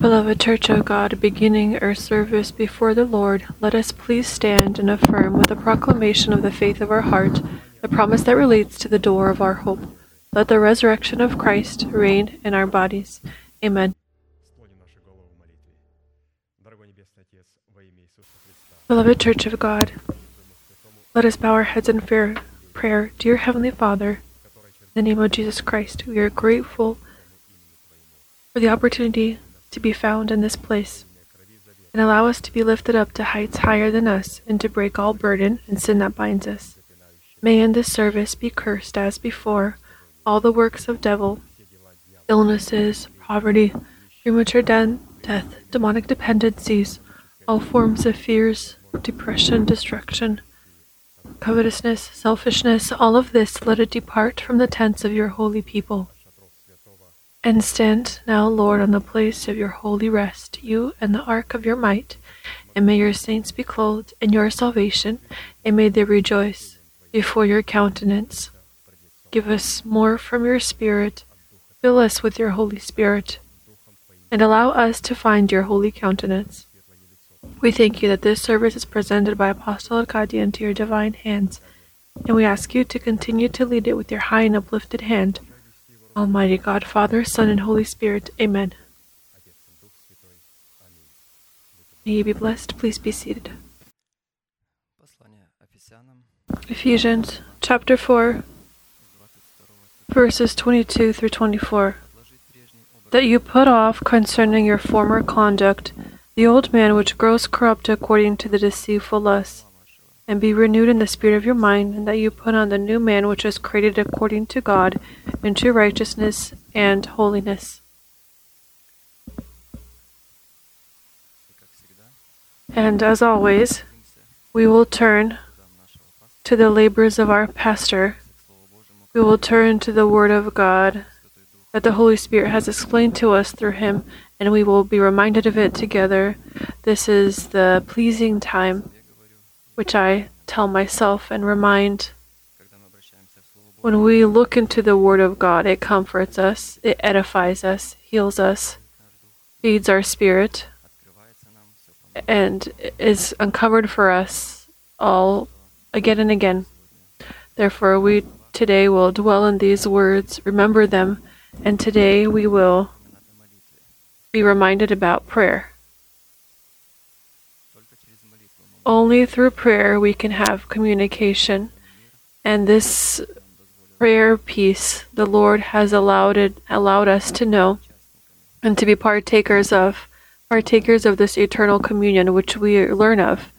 Beloved Church of God, beginning our service before the Lord, let us please stand and affirm with a proclamation of the faith of our heart the promise that relates to the door of our hope. Let the resurrection of Christ reign in our bodies. Amen. Beloved Church of God, let us bow our heads in prayer. Dear Heavenly Father, in the name of Jesus Christ, we are grateful for the opportunity to be found in this place and allow us to be lifted up to heights higher than us and to break all burden and sin that binds us. May in this service be cursed as before all the works of devil, illnesses, poverty, premature de- death, demonic dependencies, all forms of fears, depression, destruction, covetousness, selfishness, all of this let it depart from the tents of your holy people. And stand now, Lord, on the place of your holy rest, you and the ark of your might, and may your saints be clothed in your salvation, and may they rejoice before your countenance. Give us more from your Spirit, fill us with your Holy Spirit, and allow us to find your holy countenance. We thank you that this service is presented by Apostle Arkady into your divine hands, and we ask you to continue to lead it with your high and uplifted hand. Almighty God, Father, Son, and Holy Spirit. Amen. May you be blessed. Please be seated. Ephesians chapter 4, verses 22 through 24. That you put off concerning your former conduct the old man which grows corrupt according to the deceitful lusts and be renewed in the spirit of your mind, and that you put on the new man which is created according to God into righteousness and holiness. And as always, we will turn to the labors of our pastor. We will turn to the Word of God that the Holy Spirit has explained to us through Him, and we will be reminded of it together. This is the pleasing time which I tell myself and remind. When we look into the Word of God, it comforts us, it edifies us, heals us, feeds our spirit, and is uncovered for us all again and again. Therefore, we today will dwell in these words, remember them, and today we will be reminded about prayer. Only through prayer we can have communication, and this prayer peace the Lord has allowed it allowed us to know and to be partakers of partakers of this eternal communion which we learn of.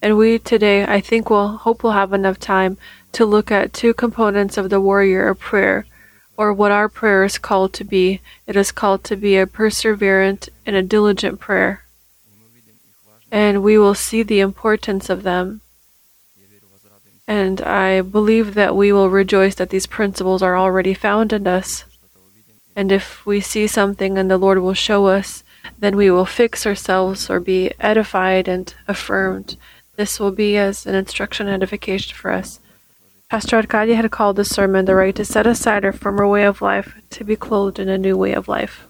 And we today I think will hope we'll have enough time to look at two components of the warrior of prayer or what our prayer is called to be. It is called to be a perseverant and a diligent prayer and we will see the importance of them. And I believe that we will rejoice that these principles are already found in us. And if we see something and the Lord will show us, then we will fix ourselves or be edified and affirmed. This will be as an instruction and edification for us. Pastor Arkady had called this sermon the right to set aside our former way of life to be clothed in a new way of life.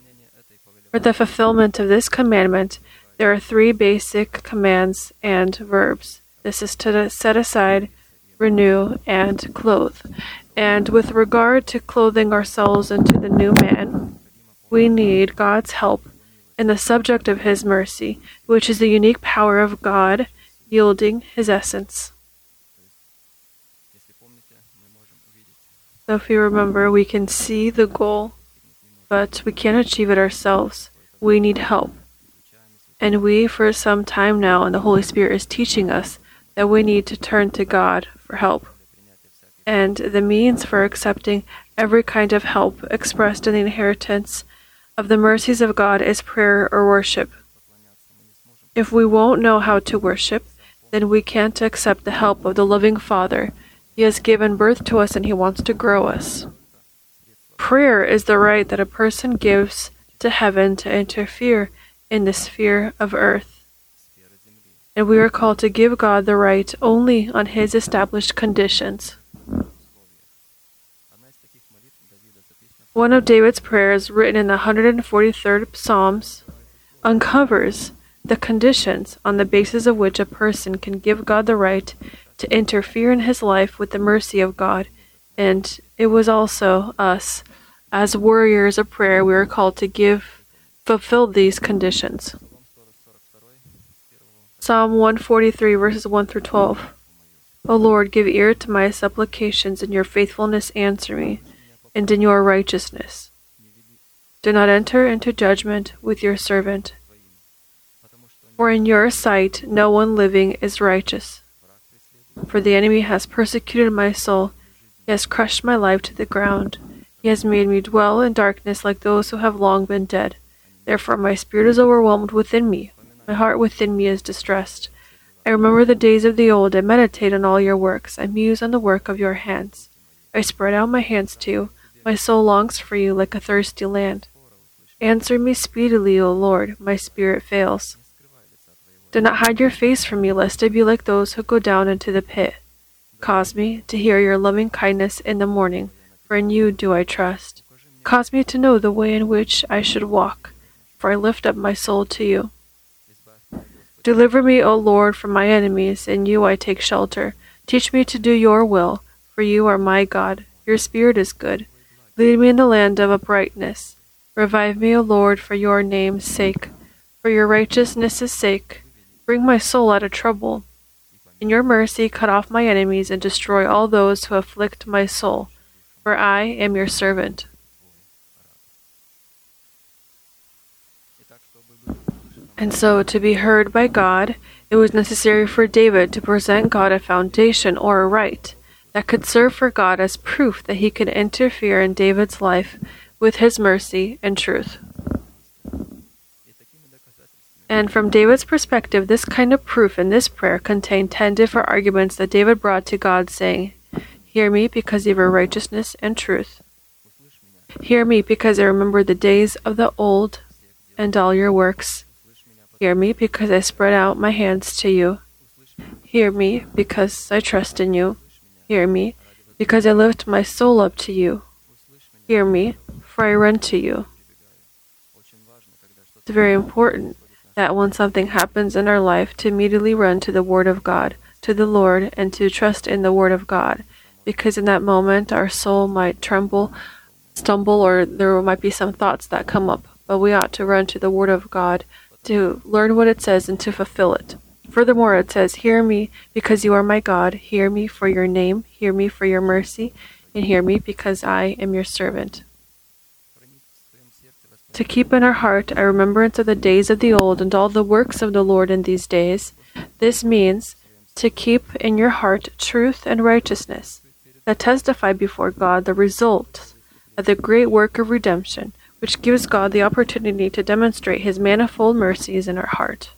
For the fulfillment of this commandment, there are three basic commands and verbs. This is to set aside, renew, and clothe. And with regard to clothing ourselves into the new man, we need God's help and the subject of His mercy, which is the unique power of God yielding His essence. So, if you remember, we can see the goal, but we can't achieve it ourselves. We need help. And we, for some time now, and the Holy Spirit is teaching us that we need to turn to God for help. And the means for accepting every kind of help expressed in the inheritance of the mercies of God is prayer or worship. If we won't know how to worship, then we can't accept the help of the loving Father. He has given birth to us and He wants to grow us. Prayer is the right that a person gives to heaven to interfere in the sphere of earth. And we are called to give God the right only on His established conditions. One of David's prayers, written in the 143rd Psalms, uncovers the conditions on the basis of which a person can give God the right to interfere in his life with the mercy of God. And it was also us, as warriors of prayer, we were called to give fulfill these conditions. Psalm 143, verses 1 through 12. O Lord, give ear to my supplications, in your faithfulness answer me, and in your righteousness. Do not enter into judgment with your servant, for in your sight no one living is righteous. For the enemy has persecuted my soul, he has crushed my life to the ground. He has made me dwell in darkness like those who have long been dead. Therefore my spirit is overwhelmed within me, my heart within me is distressed. I remember the days of the old, and meditate on all your works. I muse on the work of your hands. I spread out my hands to you. My soul longs for you like a thirsty land. Answer me speedily, O Lord. My spirit fails. Do not hide your face from me, lest I be like those who go down into the pit. Cause me to hear your loving kindness in the morning, for in you do I trust. Cause me to know the way in which I should walk, for I lift up my soul to you. Deliver me, O Lord, from my enemies, in you I take shelter. Teach me to do your will, for you are my God. Your spirit is good. Lead me in the land of uprightness. Revive me, O Lord, for your name's sake. For your righteousness' sake, bring my soul out of trouble. In your mercy, cut off my enemies and destroy all those who afflict my soul, for I am your servant. And so, to be heard by God, it was necessary for David to present God a foundation or a right that could serve for God as proof that he could interfere in David's life with his mercy and truth. And from David's perspective, this kind of proof in this prayer contained ten different arguments that David brought to God, saying, Hear me because of your righteousness and truth. Hear me because I remember the days of the old and all your works. Hear me because I spread out my hands to you. Hear me because I trust in you. Hear me because I lift my soul up to you. Hear me, for I run to you. It's very important that when something happens in our life, to immediately run to the Word of God, to the Lord, and to trust in the Word of God. Because in that moment, our soul might tremble, stumble, or there might be some thoughts that come up. But we ought to run to the Word of God to learn what it says and to fulfill it. Furthermore, it says, Hear me because you are my God. Hear me for your name. Hear me for your mercy. And hear me because I am your servant. To keep in our heart a remembrance of the days of the old and all the works of the Lord in these days. This means to keep in your heart truth and righteousness that testify before God the results of the great work of redemption, which gives God the opportunity to demonstrate his manifold mercies in our heart.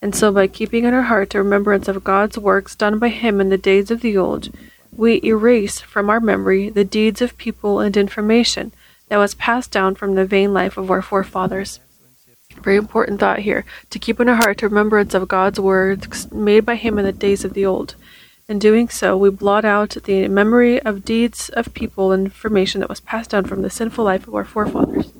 And so, by keeping in our heart a remembrance of God's works done by Him in the days of the old, we erase from our memory the deeds of people and information that was passed down from the vain life of our forefathers. Very important thought here to keep in our heart a remembrance of God's works made by Him in the days of the old. In doing so, we blot out the memory of deeds of people and information that was passed down from the sinful life of our forefathers.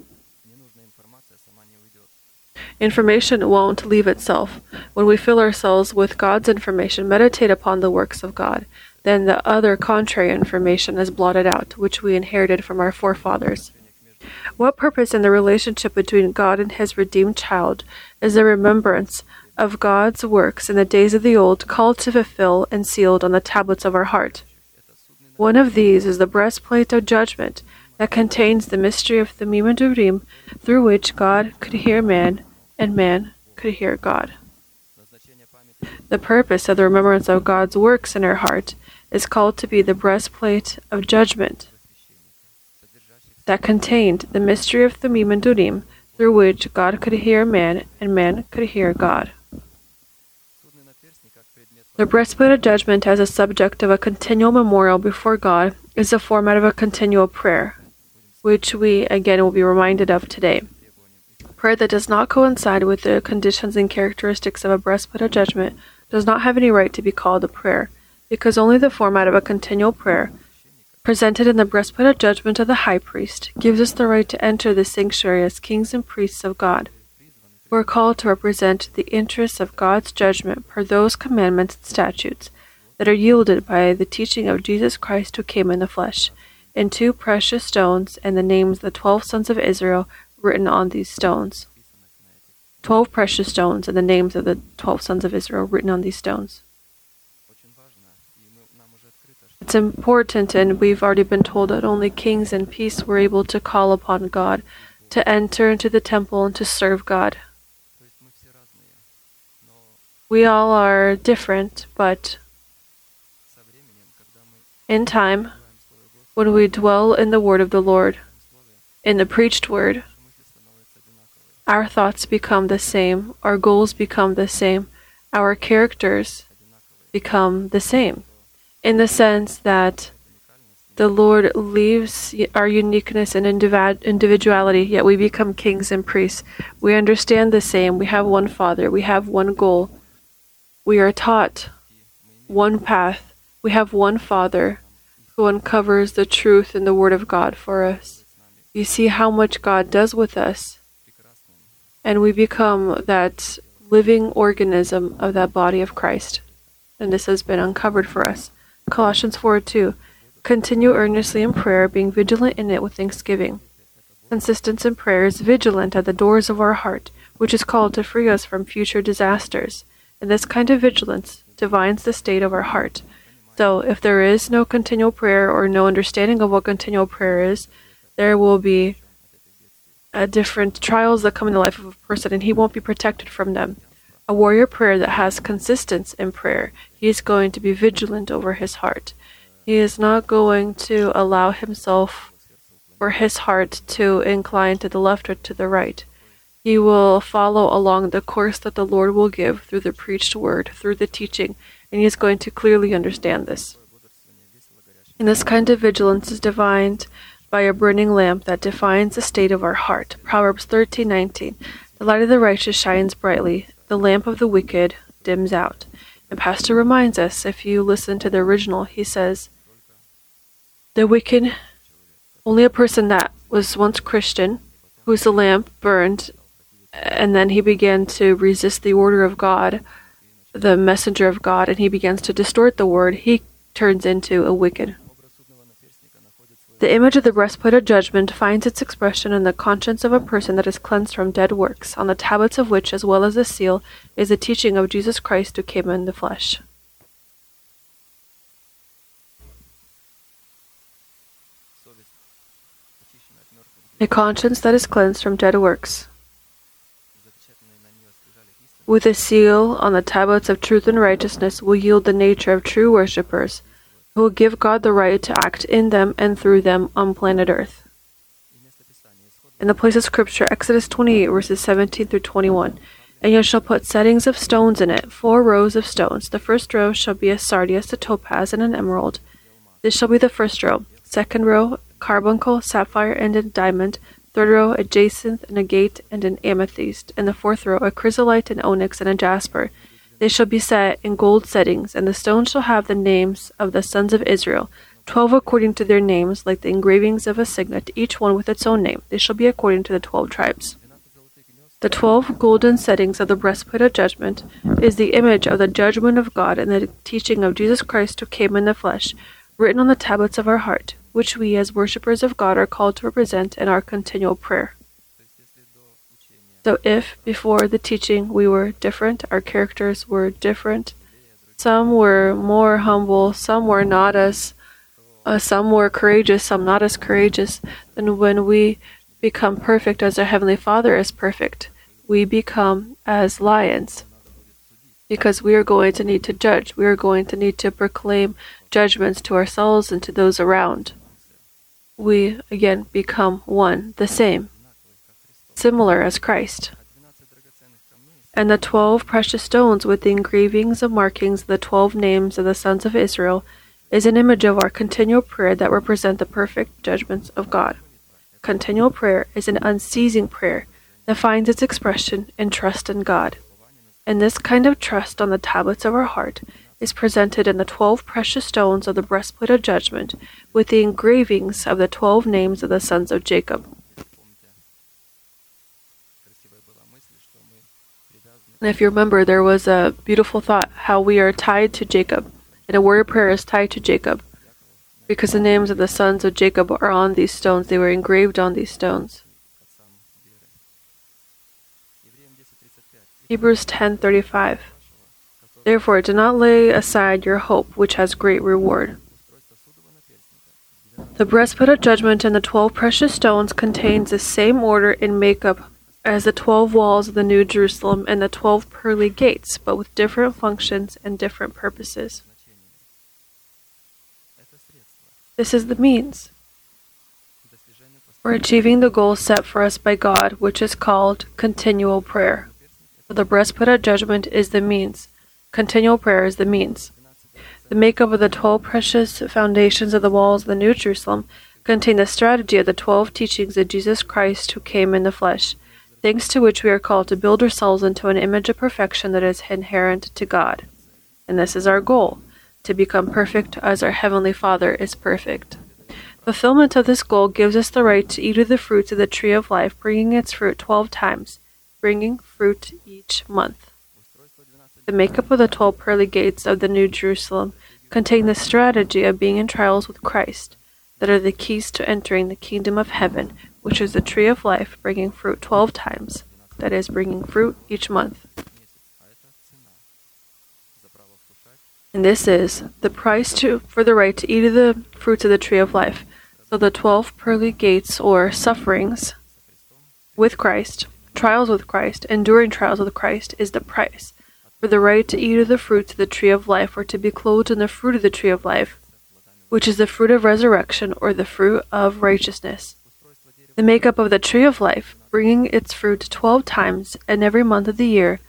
Information won't leave itself. When we fill ourselves with God's information, meditate upon the works of God, then the other contrary information is blotted out, which we inherited from our forefathers. What purpose in the relationship between God and his redeemed child is the remembrance of God's works in the days of the old, called to fulfill and sealed on the tablets of our heart? One of these is the breastplate of judgment that contains the mystery of the Mimim Durim, through which God could hear man and man could hear God. The purpose of the remembrance of God's works in our heart is called to be the breastplate of judgment that contained the mystery of the Mimim Durim, through which God could hear man and man could hear God. The breastplate of judgment as a subject of a continual memorial before God is the format of a continual prayer, which we again will be reminded of today. Prayer that does not coincide with the conditions and characteristics of a breastplate of judgment does not have any right to be called a prayer, because only the format of a continual prayer, presented in the breastplate of judgment of the high priest, gives us the right to enter the sanctuary as kings and priests of God were called to represent the interests of God's judgment per those commandments and statutes that are yielded by the teaching of Jesus Christ who came in the flesh, and two precious stones and the names of the twelve sons of Israel written on these stones. Twelve precious stones and the names of the twelve sons of Israel written on these stones. It's important, and we've already been told that only kings in peace were able to call upon God, to enter into the temple, and to serve God. We all are different, but in time, when we dwell in the word of the Lord, in the preached word, our thoughts become the same, our goals become the same, our characters become the same. In the sense that the Lord leaves our uniqueness and individuality, yet we become kings and priests. We understand the same. We have one Father. We have one goal we are taught one path. We have one Father who uncovers the truth in the Word of God for us. You see how much God does with us, and we become that living organism of that body of Christ. And this has been uncovered for us. Colossians 4 2. Continue earnestly in prayer, being vigilant in it with thanksgiving. Consistence in prayer is vigilant at the doors of our heart, which is called to free us from future disasters. And this kind of vigilance divines the state of our heart. So, if there is no continual prayer or no understanding of what continual prayer is, there will be different trials that come in the life of a person, and he won't be protected from them. A warrior prayer that has consistency in prayer, he is going to be vigilant over his heart. He is not going to allow himself or his heart to incline to the left or to the right. He will follow along the course that the Lord will give through the preached word, through the teaching, and he is going to clearly understand this. And this kind of vigilance is defined by a burning lamp that defines the state of our heart. Proverbs 13:19. The light of the righteous shines brightly, the lamp of the wicked dims out. And Pastor reminds us, if you listen to the original, he says, the wicked, only a person that was once Christian, whose lamp burned, and then he began to resist the order of God, the messenger of God, and he begins to distort the word, he turns into a wicked. The image of the breastplate of judgment finds its expression in the conscience of a person that is cleansed from dead works, on the tablets of which, as well as the seal, is the teaching of Jesus Christ who came in the flesh. A conscience that is cleansed from dead works with a seal on the tablets of truth and righteousness will yield the nature of true worshippers who will give God the right to act in them and through them on planet Earth. In the place of Scripture, Exodus 28, verses 17 through 21. And you shall put settings of stones in it, four rows of stones. The first row shall be a sardius, a topaz, and an emerald. This shall be the first row. Second row, carbuncle, sapphire, and a diamond. Third row, a jacinth, an agate, and an amethyst. And the fourth row, a chrysolite, an onyx, and a jasper. They shall be set in gold settings, and the stones shall have the names of the sons of Israel, twelve according to their names, like the engravings of a signet, each one with its own name. They shall be according to the twelve tribes. The twelve golden settings of the breastplate of judgment is the image of the judgment of God and the teaching of Jesus Christ who came in the flesh, written on the tablets of our heart, which we as worshippers of God are called to represent in our continual prayer. So, if before the teaching we were different, our characters were different, some were more humble, some were not as, uh, some were courageous, some not as courageous, then when we become perfect as our Heavenly Father is perfect, we become as lions. Because we are going to need to judge, we are going to need to proclaim judgments to ourselves and to those around we again become one, the same, similar as Christ. And the twelve precious stones with the engravings of markings, the twelve names of the sons of Israel, is an image of our continual prayer that represent the perfect judgments of God. Continual prayer is an unceasing prayer that finds its expression in trust in God. And this kind of trust on the tablets of our heart is presented in the twelve precious stones of the breastplate of judgment, with the engravings of the twelve names of the sons of Jacob. And if you remember, there was a beautiful thought how we are tied to Jacob, and a warrior prayer is tied to Jacob, because the names of the sons of Jacob are on these stones, they were engraved on these stones. Hebrews 10:35 Therefore, do not lay aside your hope, which has great reward. The breastplate of judgment and the twelve precious stones contains the same order in makeup as the twelve walls of the New Jerusalem and the twelve pearly gates, but with different functions and different purposes. This is the means for achieving the goal set for us by God, which is called continual prayer. The breastplate of judgment is the means. Continual prayer is the means. 12 The makeup of the twelve precious foundations of the walls of the New Jerusalem contain the strategy of the twelve teachings of Jesus Christ who came in the flesh, thanks to which we are called to build ourselves into an image of perfection that is inherent to God. And this is our goal to become perfect as our Heavenly Father is perfect. Fulfillment of this goal gives us the right to eat of the fruits of the tree of life, bringing its fruit twelve times, bringing fruit each month. The makeup of the twelve pearly gates of the New Jerusalem contain the strategy of being in trials with Christ, that are the keys to entering the kingdom of heaven, which is the tree of life, bringing fruit twelve times, that is, bringing fruit each month. And this is the price to, for the right to eat of the fruits of the tree of life. So the twelve pearly gates, or sufferings with Christ, trials with Christ, enduring trials with Christ, is the price. For the right to eat of the fruits of the tree of life, or to be clothed in the fruit of the tree of life, which is the fruit of resurrection, or the fruit of righteousness. The makeup of the tree of life, bringing its fruit twelve times in every month of the year,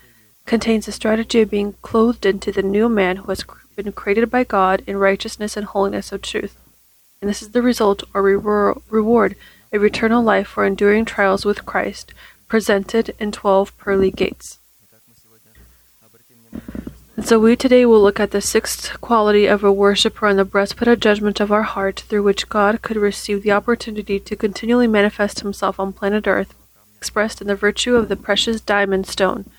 contains the strategy of being clothed into the new man who has been created by God in righteousness and holiness of truth. And this is the result or reward of eternal life for enduring trials with Christ, presented in twelve pearly gates so we today will look at the sixth quality of a worshiper on the breastplate of judgment of our heart through which God could receive the opportunity to continually manifest himself on planet Earth, expressed in the virtue of the precious diamond stone.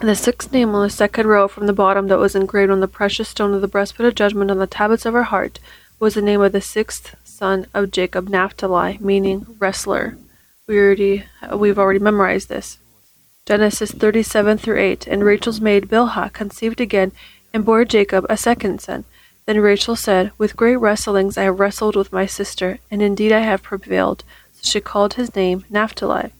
The sixth name on the second row from the bottom that was engraved on the precious stone of the breastplate of judgment on the tablets of our heart was the name of the sixth son of Jacob Naphtali, meaning wrestler. We already we've already memorized this. Genesis 37 through 8. And Rachel's maid Bilhah conceived again and bore Jacob a second son. Then Rachel said, With great wrestlings I have wrestled with my sister, and indeed I have prevailed. So she called his name Naphtali.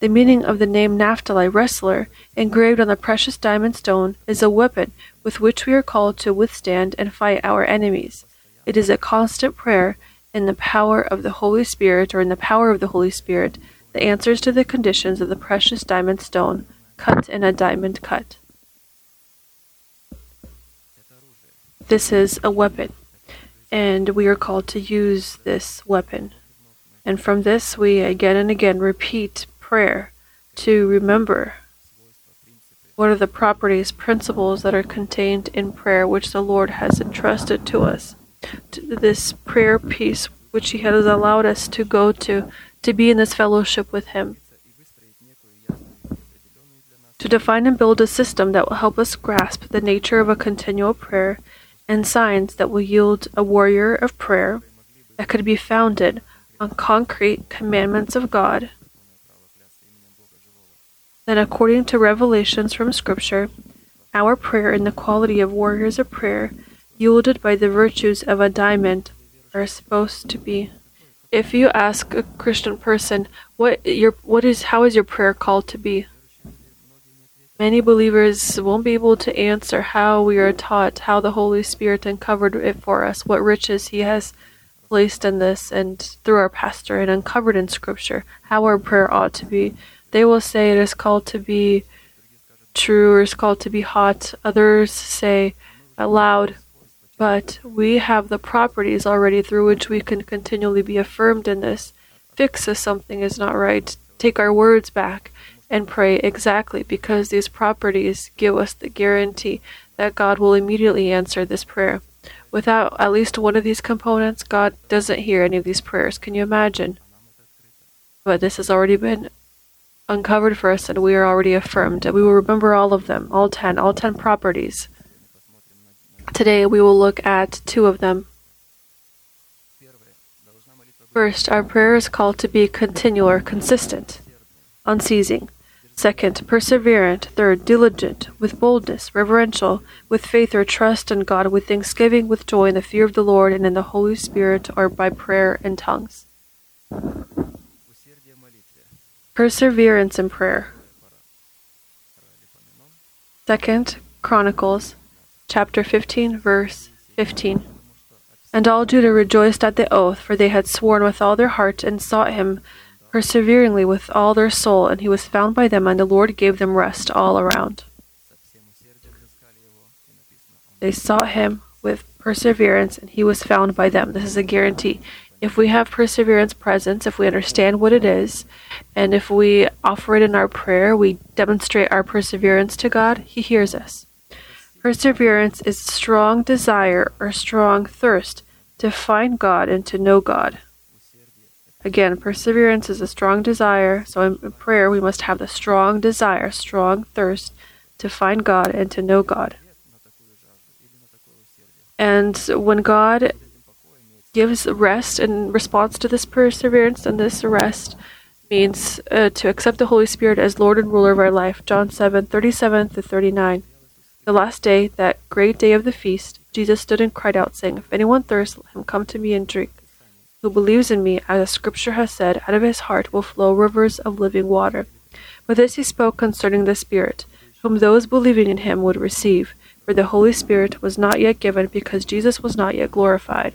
The meaning of the name Naphtali, wrestler, engraved on the precious diamond stone, is a weapon with which we are called to withstand and fight our enemies. It is a constant prayer in the power of the Holy Spirit, or in the power of the Holy Spirit, the answers to the conditions of the precious diamond stone cut in a diamond cut. This is a weapon, and we are called to use this weapon. And from this, we again and again repeat prayer to remember what are the properties, principles that are contained in prayer which the Lord has entrusted to us. To this prayer piece which He has allowed us to go to to be in this fellowship with Him, to define and build a system that will help us grasp the nature of a continual prayer and signs that will yield a warrior of prayer that could be founded on concrete commandments of God. Then, according to revelations from Scripture, our prayer in the quality of warriors of prayer, yielded by the virtues of a diamond, are supposed to be. If you ask a Christian person, what your what is how is your prayer called to be? Many believers won't be able to answer how we are taught, how the Holy Spirit uncovered it for us, what riches He has placed in this and through our pastor and uncovered in Scripture, how our prayer ought to be. They will say it is called to be true or is called to be hot. Others say aloud, but we have the properties already through which we can continually be affirmed in this. Fix if something is not right. Take our words back and pray exactly because these properties give us the guarantee that God will immediately answer this prayer. Without at least one of these components, God doesn't hear any of these prayers. Can you imagine? But this has already been uncovered for us and we are already affirmed. And we will remember all of them, all 10, all 10 properties. Today we will look at two of them. First, our prayer is called to be continual consistent, unceasing. Second, perseverant. Third, diligent, with boldness, reverential, with faith or trust in God, with thanksgiving, with joy in the fear of the Lord, and in the Holy Spirit, or by prayer and tongues. Perseverance in prayer. Second, Chronicles chapter 15, verse 15. And all Judah rejoiced at the oath, for they had sworn with all their heart and sought him perseveringly with all their soul, and he was found by them, and the Lord gave them rest all around. They sought him with perseverance, and he was found by them. This is a guarantee. If we have perseverance presence, if we understand what it is, and if we offer it in our prayer, we demonstrate our perseverance to God, He hears us. Perseverance is strong desire or strong thirst to find God and to know God. Again, perseverance is a strong desire. So in prayer, we must have the strong desire, strong thirst to find God and to know God. And when God gives rest in response to this perseverance, and this rest means uh, to accept the Holy Spirit as Lord and ruler of our life. John 7 37 to 39. The last day, that great day of the feast, Jesus stood and cried out, saying, If anyone thirsts, let him come to me and drink. Who believes in me, as the Scripture has said, out of his heart will flow rivers of living water. But this he spoke concerning the Spirit, whom those believing in him would receive, for the Holy Spirit was not yet given because Jesus was not yet glorified.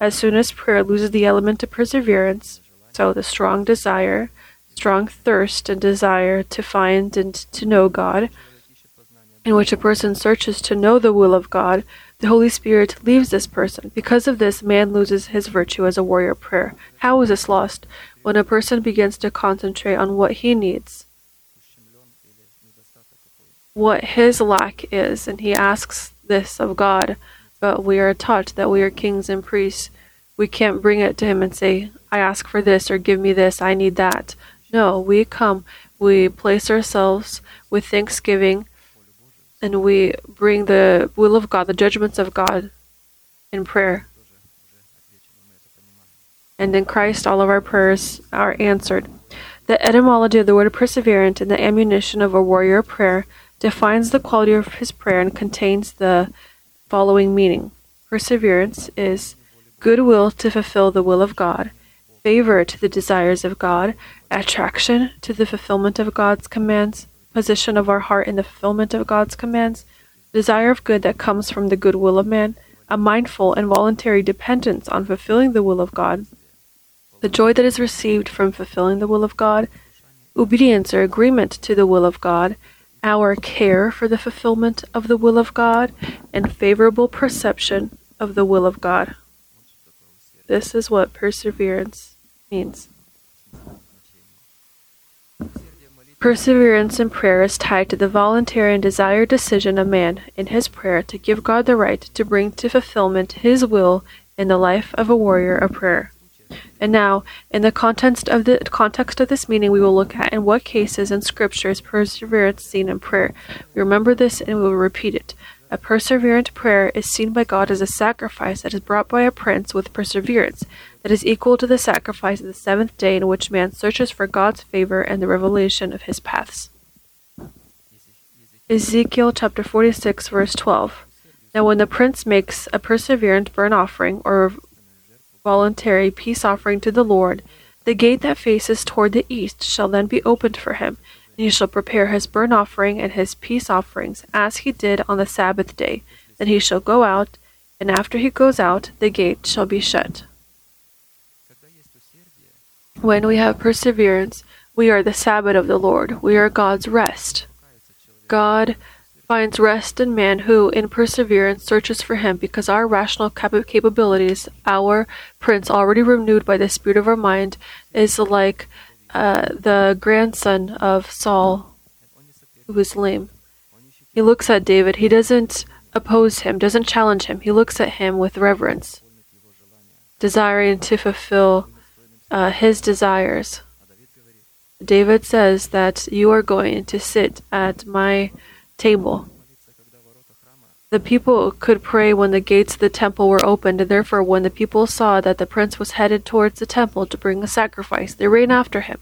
As soon as prayer loses the element of perseverance, so the strong desire, strong thirst and desire to find and to know God, in which a person searches to know the will of God, the Holy Spirit leaves this person. Because of this, man loses his virtue as a warrior prayer. How is this lost? When a person begins to concentrate on what he needs, what his lack is, and he asks this of God, but we are taught that we are kings and priests. We can't bring it to him and say, I ask for this, or give me this, I need that. No, we come, we place ourselves with thanksgiving and we bring the will of God, the judgments of God, in prayer. And in Christ, all of our prayers are answered. The etymology of the word perseverant and the ammunition of a warrior prayer defines the quality of his prayer and contains the following meaning Perseverance is goodwill to fulfill the will of God, favor to the desires of God, attraction to the fulfillment of God's commands, position of our heart in the fulfillment of God's commands, desire of good that comes from the good will of man, a mindful and voluntary dependence on fulfilling the will of God, the joy that is received from fulfilling the will of God, obedience or agreement to the will of God, our care for the fulfillment of the will of God, and favorable perception of the will of God. This is what perseverance means. Perseverance in prayer is tied to the voluntary and desired decision of man in his prayer to give God the right to bring to fulfillment his will in the life of a warrior of prayer. And now, in the context of the context of this meeting, we will look at in what cases in Scripture is perseverance seen in prayer. We remember this and we will repeat it. A perseverant prayer is seen by God as a sacrifice that is brought by a prince with perseverance, that is equal to the sacrifice of the seventh day in which man searches for God's favor and the revelation of his paths. Ezekiel chapter 46, verse 12. Now, when the prince makes a perseverant burnt offering or voluntary peace offering to the Lord, the gate that faces toward the east shall then be opened for him, he shall prepare his burnt offering and his peace offerings, as he did on the Sabbath day. Then he shall go out, and after he goes out, the gate shall be shut. When we have perseverance, we are the Sabbath of the Lord. We are God's rest. God finds rest in man who, in perseverance, searches for him because our rational cap- capabilities, our prince already renewed by the spirit of our mind, is like uh, the grandson of Saul, who was lame. He looks at David. He doesn't oppose him, doesn't challenge him. He looks at him with reverence, desiring to fulfill uh, his desires. David says that you are going to sit at my table. The people could pray when the gates of the temple were opened, and therefore, when the people saw that the prince was headed towards the temple to bring a sacrifice, they ran after him,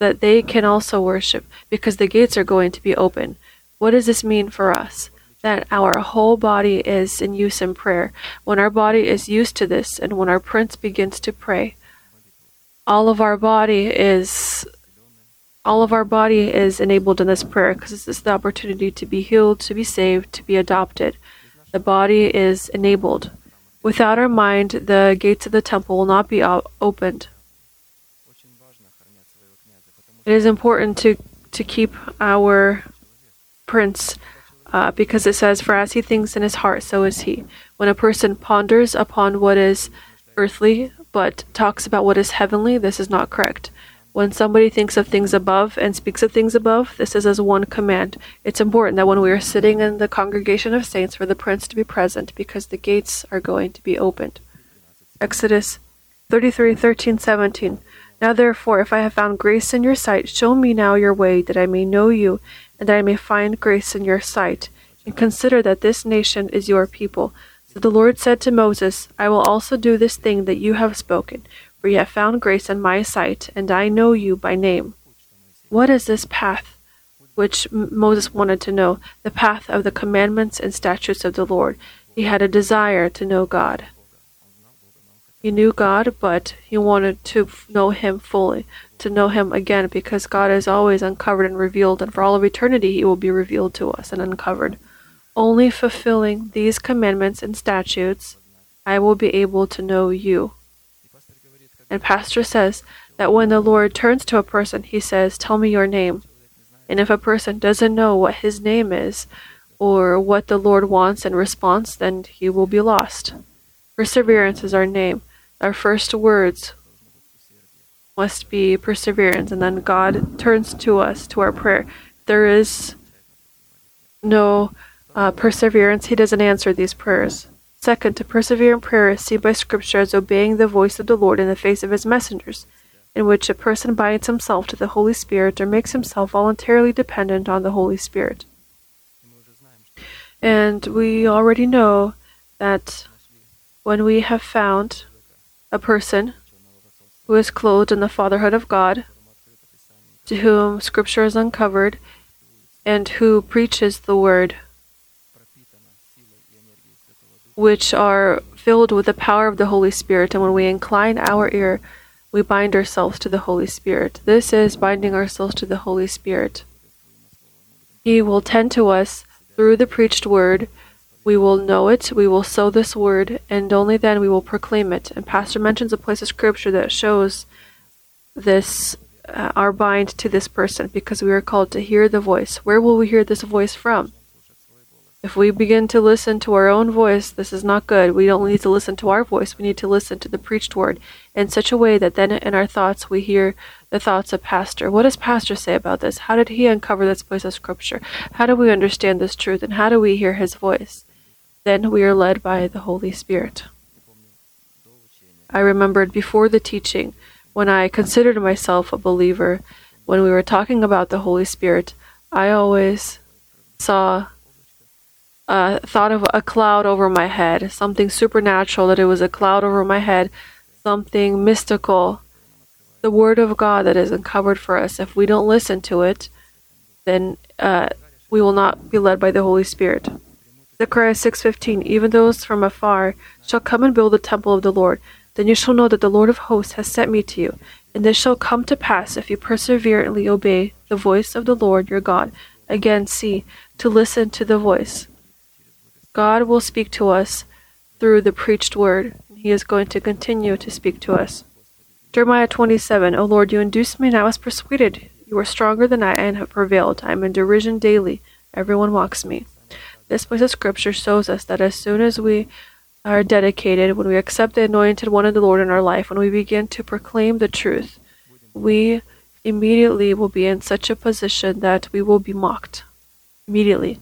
that they can also worship, because the gates are going to be open. What does this mean for us? That our whole body is in use in prayer. When our body is used to this, and when our prince begins to pray, all of our body is all of our body is enabled in this prayer because this is the opportunity to be healed, to be saved, to be adopted. The body is enabled. Without our mind, the gates of the temple will not be opened. It is important to, to keep our prince uh, because it says, For as he thinks in his heart, so is he. When a person ponders upon what is earthly but talks about what is heavenly, this is not correct. When somebody thinks of things above and speaks of things above, this is as one command. It's important that when we are sitting in the congregation of saints for the prince to be present because the gates are going to be opened. Exodus 33 13 17. Now therefore, if I have found grace in your sight, show me now your way, that I may know you, and that I may find grace in your sight. And consider that this nation is your people. So the Lord said to Moses, I will also do this thing that you have spoken, for you have found grace in my sight, and I know you by name. What is this path? Which M- Moses wanted to know, the path of the commandments and statutes of the Lord. He had a desire to know God. He knew God, but he wanted to know Him fully, to know Him again, because God is always uncovered and revealed, and for all of eternity He will be revealed to us and uncovered. Only fulfilling these commandments and statutes, I will be able to know you. And Pastor says that when the Lord turns to a person, He says, Tell me your name. And if a person doesn't know what his name is, or what the Lord wants in response, then he will be lost. Perseverance is our name. Our first words must be perseverance, and then God turns to us, to our prayer. There is no uh, perseverance, He doesn't answer these prayers. Second, to persevere in prayer is seen by Scripture as obeying the voice of the Lord in the face of his messengers, in which a person binds himself to the Holy Spirit or makes himself voluntarily dependent on the Holy Spirit. And we already know that when we have found a person who is clothed in the fatherhood of God, to whom Scripture is uncovered, and who preaches the Word which are filled with the power of the Holy Spirit, and when we incline our ear, we bind ourselves to the Holy Spirit. This is binding ourselves to the Holy Spirit. He will tend to us through the preached word. We will know it, we will sow this word, and only then we will proclaim it. And Pastor mentions a place of scripture that shows this uh, our bind to this person because we are called to hear the voice. Where will we hear this voice from? If we begin to listen to our own voice, this is not good. We don't need to listen to our voice. We need to listen to the preached word in such a way that then in our thoughts we hear the thoughts of Pastor. What does Pastor say about this? How did he uncover this place of Scripture? How do we understand this truth? And how do we hear his voice? Then we are led by the Holy Spirit. I remembered before the teaching, when I considered myself a believer, when we were talking about the Holy Spirit, I always saw uh, thought of a cloud over my head, something supernatural, that it was a cloud over my head, something mystical. The Word of God that is uncovered for us. If we don't listen to it, then uh, we will not be led by the Holy Spirit. Zechariah 6:15 Even those from afar shall come and build the temple of the Lord. Then you shall know that the Lord of hosts has sent me to you. And this shall come to pass if you perseveringly obey the voice of the Lord your God. Again, see, to listen to the voice. God will speak to us through the preached word. He is going to continue to speak to us. Jeremiah 27 O Lord, you induced me, and I was persuaded. You are stronger than I and have prevailed. I am in derision daily. Everyone mocks me. This place of scripture shows us that as soon as we are dedicated, when we accept the anointed one of the Lord in our life, when we begin to proclaim the truth, we immediately will be in such a position that we will be mocked. Immediately.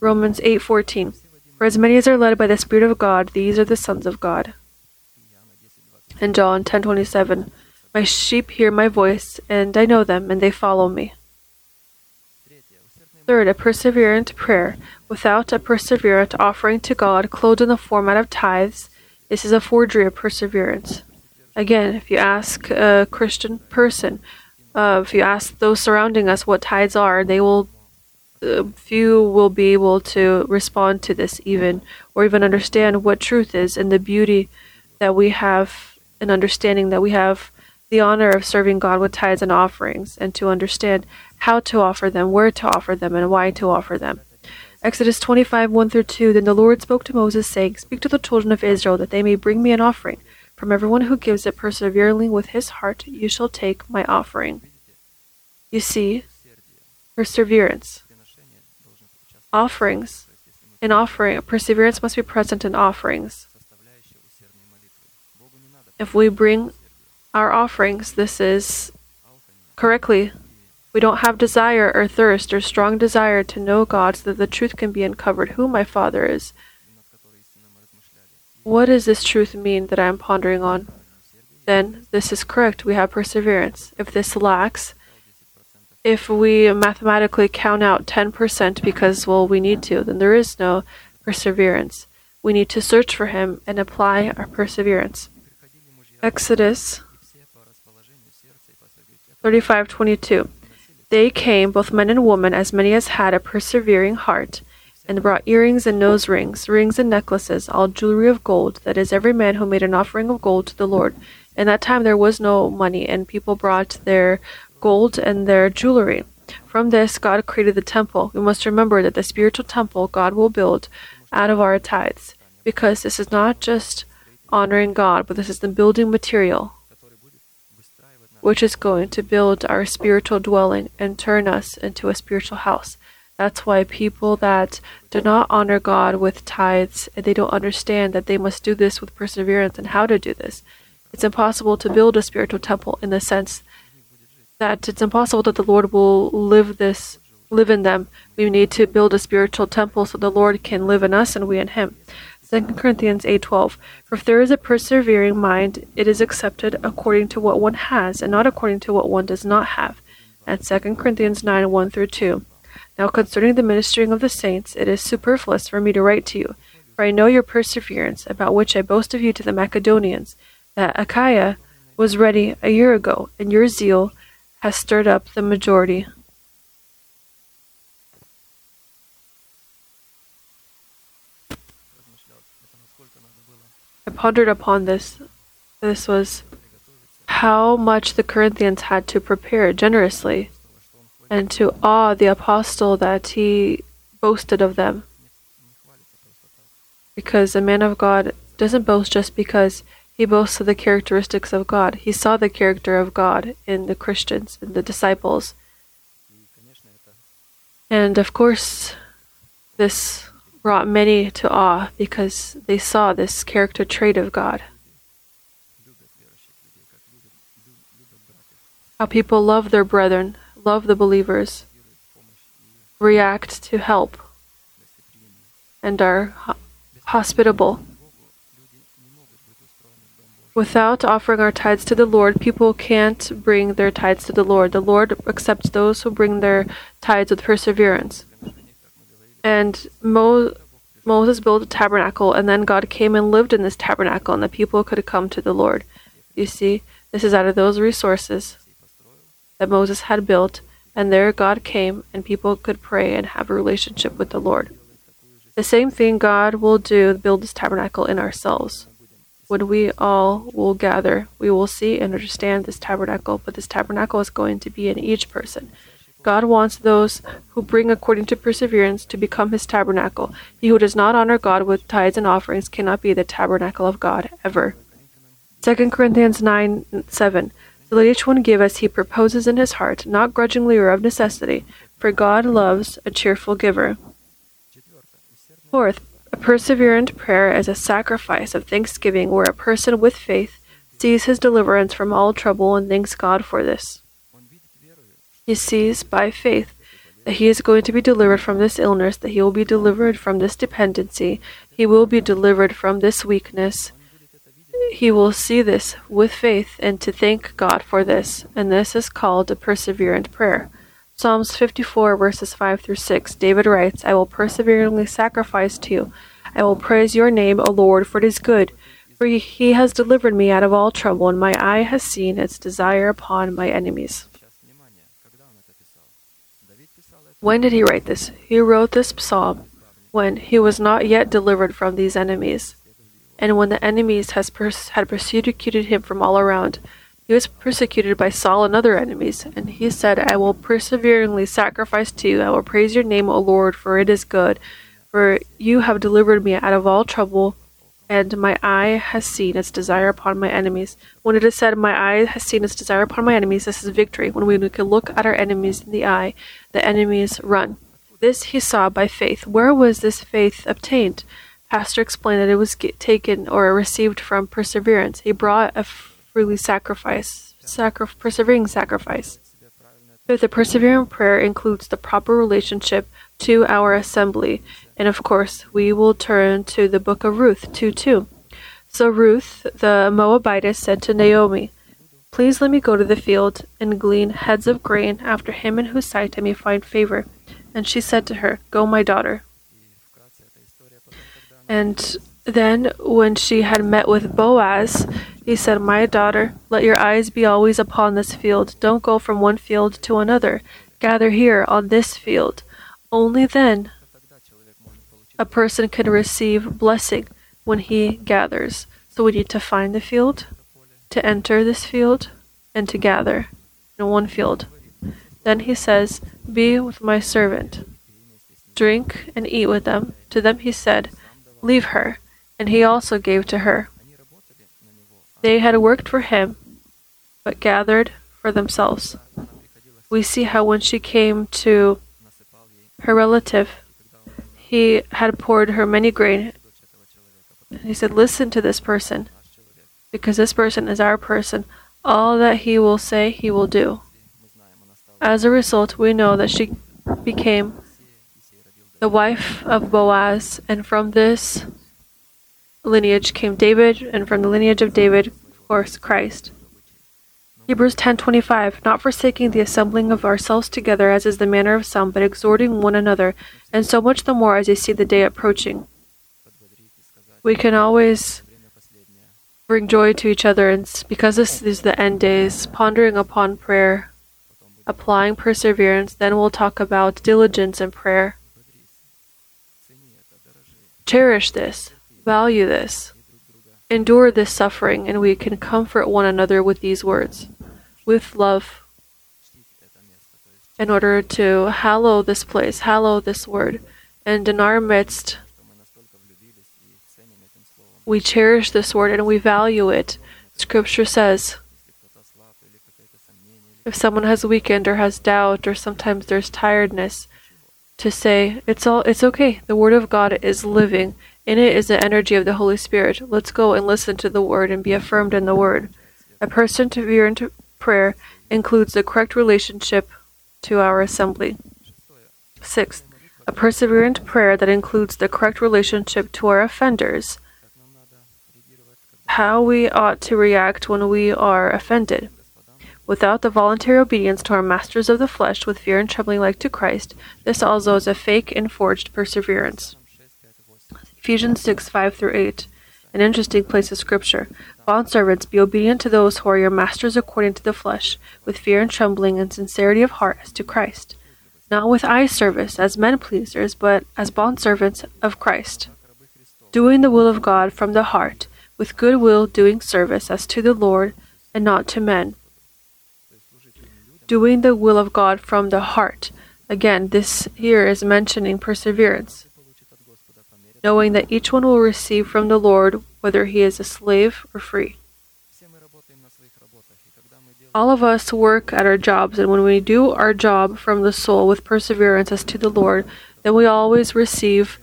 Romans 8:14 for as many as are led by the Spirit of God, these are the sons of God. In John 10:27, My sheep hear my voice, and I know them, and they follow me. Third, a perseverant prayer. Without a perseverant offering to God, clothed in the format of tithes, this is a forgery of perseverance. Again, if you ask a Christian person, uh, if you ask those surrounding us what tithes are, they will uh, few will be able to respond to this even or even understand what truth is and the beauty that we have an understanding that we have the honor of serving God with tithes and offerings and to understand how to offer them, where to offer them, and why to offer them. Exodus 25 1 through 2 Then the Lord spoke to Moses, saying, Speak to the children of Israel that they may bring me an offering. From everyone who gives it perseveringly with his heart, you shall take my offering. You see, perseverance. Offerings. In offering, perseverance must be present in offerings. If we bring our offerings, this is correctly. We don't have desire or thirst or strong desire to know God so that the truth can be uncovered who my Father is. What does this truth mean that I am pondering on? Then this is correct. We have perseverance. If this lacks, if we mathematically count out 10% because, well, we need to, then there is no perseverance. We need to search for Him and apply our perseverance. Exodus 35:22 They came both men and women as many as had a persevering heart and brought earrings and nose rings rings and necklaces all jewelry of gold that is every man who made an offering of gold to the Lord in that time there was no money and people brought their gold, and their jewelry. From this, God created the temple. We must remember that the spiritual temple God will build out of our tithes, because this is not just honoring God, but this is the building material which is going to build our spiritual dwelling and turn us into a spiritual house. That's why people that do not honor God with tithes and they don't understand that they must do this with perseverance and how to do this. It's impossible to build a spiritual temple in the sense that it's impossible that the Lord will live this live in them. We need to build a spiritual temple so the Lord can live in us and we in him. 2 Corinthians 8:12 For if there is a persevering mind, it is accepted according to what one has and not according to what one does not have. And 2 Corinthians 9 1 through 2. Now concerning the ministering of the saints, it is superfluous for me to write to you, for I know your perseverance, about which I boast of you to the Macedonians, that Achaia was ready a year ago, and your zeal has stirred up the majority. I pondered upon this. This was how much the Corinthians had to prepare generously, and to awe the apostle that he boasted of them. Because a man of God doesn't boast just because he boasts of the characteristics of God. He saw the character of God in the Christians, in the disciples. And of course, this brought many to awe because they saw this character trait of God. How people love their brethren, love the believers, react to help, and are hospitable. Without offering our tithes to the Lord, people can't bring their tithes to the Lord. The Lord accepts those who bring their tithes with perseverance. And Mo- Moses built a tabernacle, and then God came and lived in this tabernacle, and the people could come to the Lord. You see, this is out of those resources that Moses had built, and there God came, and people could pray and have a relationship with the Lord. The same thing God will do build this tabernacle in ourselves when we all will gather, we will see and understand this tabernacle, but this tabernacle is going to be in each person. God wants those who bring according to perseverance to become his tabernacle. He who does not honor God with tithes and offerings cannot be the tabernacle of God ever. 2 Corinthians 9 7. So let each one give as he proposes in his heart, not grudgingly or of necessity, for God loves a cheerful giver. Fourth, a perseverant prayer is a sacrifice of thanksgiving where a person with faith sees his deliverance from all trouble and thanks God for this. He sees by faith that he is going to be delivered from this illness, that he will be delivered from this dependency, he will be delivered from this weakness. He will see this with faith and to thank God for this, and this is called a perseverant prayer. Psalms 54, verses 5 through 6, David writes, I will perseveringly sacrifice to you. I will praise your name, O Lord, for it is good. For he has delivered me out of all trouble, and my eye has seen its desire upon my enemies. When did he write this? He wrote this psalm when he was not yet delivered from these enemies, and when the enemies has pers- had persecuted him from all around. He was persecuted by Saul and other enemies, and he said, I will perseveringly sacrifice to you. I will praise your name, O Lord, for it is good. For you have delivered me out of all trouble, and my eye has seen its desire upon my enemies. When it is said, My eye has seen its desire upon my enemies, this is victory. When we can look at our enemies in the eye, the enemies run. This he saw by faith. Where was this faith obtained? Pastor explained that it was taken or received from perseverance. He brought a truly sacrifice, sacri- persevering sacrifice. If the persevering prayer includes the proper relationship to our assembly, and of course, we will turn to the book of Ruth 2 2. So Ruth, the Moabitess, said to Naomi, Please let me go to the field and glean heads of grain after him in whose sight I may find favor. And she said to her, Go, my daughter. And then, when she had met with Boaz, he said, My daughter, let your eyes be always upon this field. Don't go from one field to another. Gather here on this field. Only then a person can receive blessing when he gathers. So we need to find the field, to enter this field, and to gather in one field. Then he says, Be with my servant. Drink and eat with them. To them he said, Leave her. And he also gave to her they had worked for him, but gathered for themselves. We see how when she came to her relative, he had poured her many grain. He said, Listen to this person, because this person is our person. All that he will say, he will do. As a result, we know that she became the wife of Boaz, and from this lineage came David, and from the lineage of David, of course, Christ. Hebrews 10:25 Not forsaking the assembling of ourselves together as is the manner of some but exhorting one another and so much the more as you see the day approaching. We can always bring joy to each other and because this is the end days pondering upon prayer applying perseverance then we'll talk about diligence and prayer. Cherish this. Value this. Endure this suffering, and we can comfort one another with these words, with love, in order to hallow this place, hallow this word, and in our midst, we cherish this word and we value it. Scripture says, if someone has weakened or has doubt or sometimes there's tiredness, to say it's all it's okay. The word of God is living in it is the energy of the Holy Spirit. Let's go and listen to the Word and be affirmed in the Word. A perseverant prayer includes the correct relationship to our assembly. Sixth, a perseverant prayer that includes the correct relationship to our offenders. How we ought to react when we are offended. Without the voluntary obedience to our masters of the flesh with fear and trembling like to Christ, this also is a fake and forged perseverance. Ephesians 6 5 through 8. An interesting place of scripture. Bondservants, be obedient to those who are your masters according to the flesh, with fear and trembling and sincerity of heart as to Christ. Not with eye service as men pleasers, but as bondservants of Christ. Doing the will of God from the heart, with good will doing service as to the Lord and not to men. Doing the will of God from the heart. Again, this here is mentioning perseverance knowing that each one will receive from the Lord whether he is a slave or free. All of us work at our jobs, and when we do our job from the soul with perseverance as to the Lord, then we always receive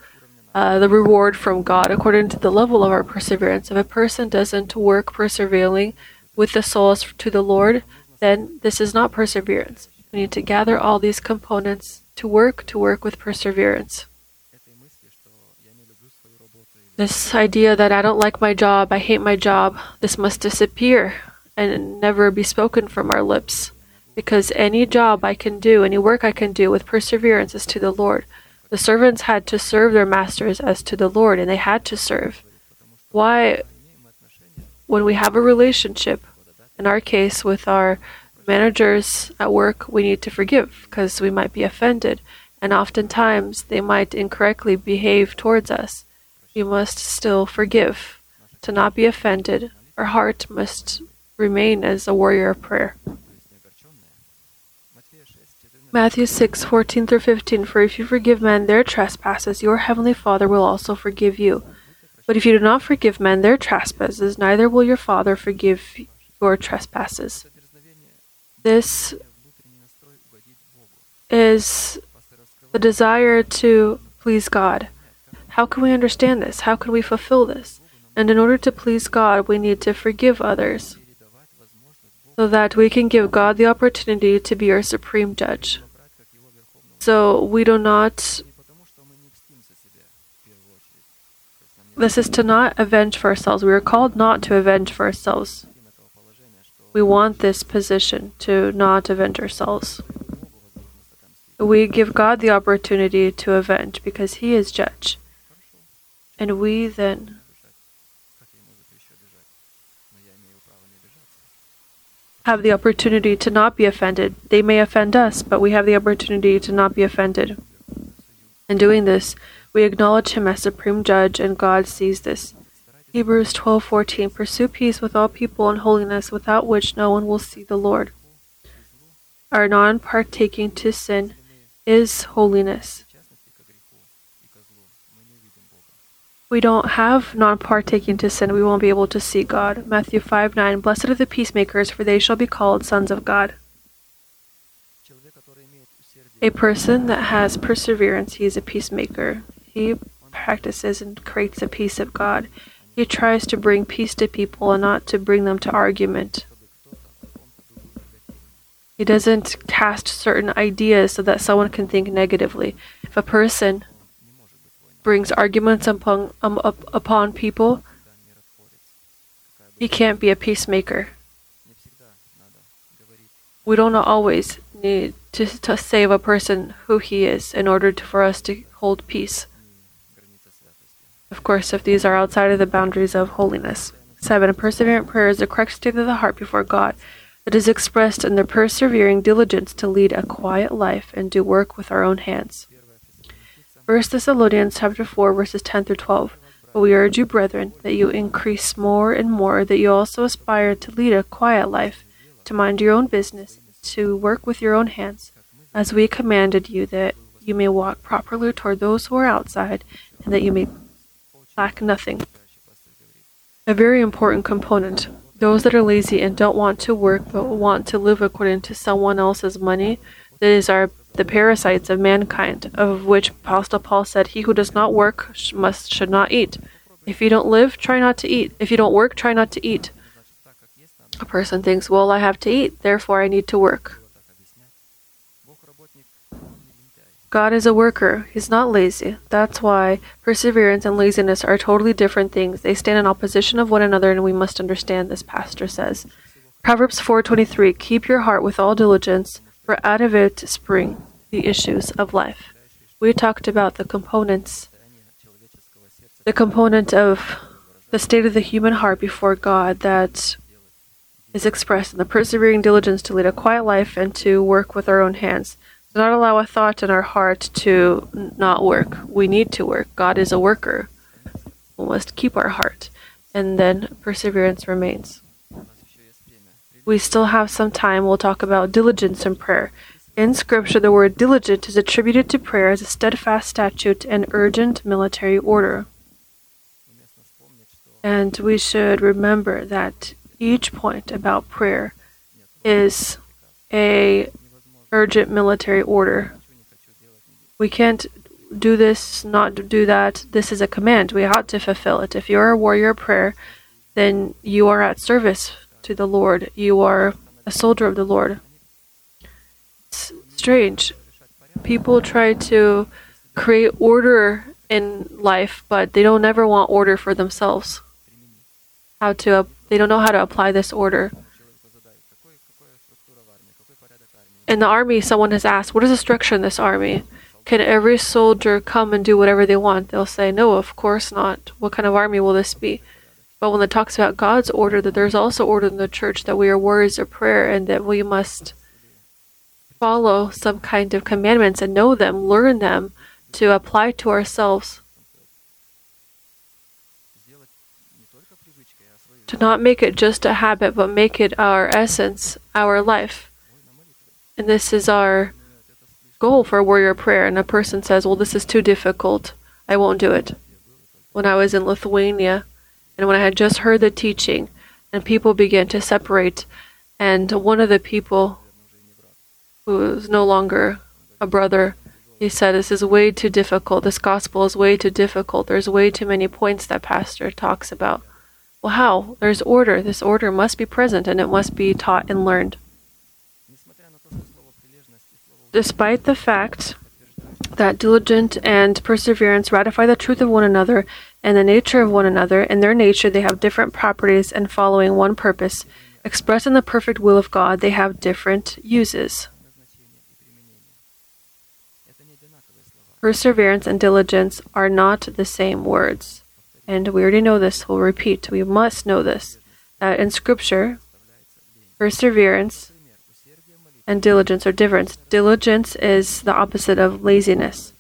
uh, the reward from God according to the level of our perseverance. If a person doesn't work persevering with the soul as to the Lord, then this is not perseverance. We need to gather all these components to work, to work with perseverance. This idea that I don't like my job, I hate my job, this must disappear and never be spoken from our lips. Because any job I can do, any work I can do with perseverance is to the Lord. The servants had to serve their masters as to the Lord, and they had to serve. Why, when we have a relationship, in our case with our managers at work, we need to forgive because we might be offended, and oftentimes they might incorrectly behave towards us. We must still forgive. To not be offended, our heart must remain as a warrior of prayer. Matthew 6, 14 through 15 For if you forgive men their trespasses, your heavenly Father will also forgive you. But if you do not forgive men their trespasses, neither will your Father forgive your trespasses. This is the desire to please God. How can we understand this? How can we fulfill this? And in order to please God, we need to forgive others so that we can give God the opportunity to be our supreme judge. So we do not. This is to not avenge for ourselves. We are called not to avenge for ourselves. We want this position to not avenge ourselves. We give God the opportunity to avenge because He is judge. And we then have the opportunity to not be offended. They may offend us, but we have the opportunity to not be offended. In doing this, we acknowledge him as supreme judge and God sees this. Hebrews 12:14 Pursue peace with all people and holiness without which no one will see the Lord. Our non-partaking to sin is holiness. We don't have non-partaking to sin, we won't be able to see God. Matthew 5 9 Blessed are the peacemakers, for they shall be called sons of God. A person that has perseverance, he is a peacemaker. He practices and creates the peace of God. He tries to bring peace to people and not to bring them to argument. He doesn't cast certain ideas so that someone can think negatively. If a person brings arguments upon, um, up, upon people, he can't be a peacemaker. We don't always need to, to save a person who he is in order to, for us to hold peace. Of course, if these are outside of the boundaries of holiness. 7. Perseverant prayer is the correct state of the heart before God that is expressed in the persevering diligence to lead a quiet life and do work with our own hands. 1 Thessalonians chapter 4 verses 10 through 12. But we urge you, brethren, that you increase more and more, that you also aspire to lead a quiet life, to mind your own business, to work with your own hands, as we commanded you, that you may walk properly toward those who are outside, and that you may lack nothing. A very important component. Those that are lazy and don't want to work but want to live according to someone else's money, that is our the parasites of mankind, of which Apostle Paul said, He who does not work must should not eat. If you don't live, try not to eat. If you don't work, try not to eat. A person thinks, Well, I have to eat, therefore I need to work. God is a worker. He's not lazy. That's why perseverance and laziness are totally different things. They stand in opposition of one another and we must understand this pastor says. Proverbs 4:23 Keep your heart with all diligence for out of it spring the issues of life. We talked about the components, the component of the state of the human heart before God that is expressed in the persevering diligence to lead a quiet life and to work with our own hands. Do not allow a thought in our heart to not work. We need to work. God is a worker. We must keep our heart, and then perseverance remains we still have some time, we'll talk about diligence in prayer. In Scripture, the word diligent is attributed to prayer as a steadfast statute and urgent military order. And we should remember that each point about prayer is a urgent military order. We can't do this, not do that. This is a command. We ought to fulfill it. If you're a warrior prayer, then you are at service to the Lord. You are a soldier of the Lord. It's strange. People try to create order in life, but they don't ever want order for themselves. How to uh, they don't know how to apply this order. In the army, someone has asked, "What is the structure in this army? Can every soldier come and do whatever they want?" They'll say, "No, of course not. What kind of army will this be?" But when it talks about God's order, that there's also order in the church that we are warriors of prayer and that we must follow some kind of commandments and know them, learn them to apply to ourselves. To not make it just a habit, but make it our essence, our life. And this is our goal for warrior prayer. And a person says, Well, this is too difficult. I won't do it. When I was in Lithuania, and when I had just heard the teaching, and people began to separate, and one of the people who was no longer a brother, he said, This is way too difficult. This gospel is way too difficult. There's way too many points that pastor talks about. Well, how? There's order. This order must be present and it must be taught and learned. Despite the fact that diligent and perseverance ratify the truth of one another and the nature of one another, in their nature they have different properties and following one purpose, expressed in the perfect will of God, they have different uses. Perseverance and diligence are not the same words. And we already know this, we'll repeat, we must know this. That in Scripture, perseverance and diligence are different. Diligence is the opposite of laziness.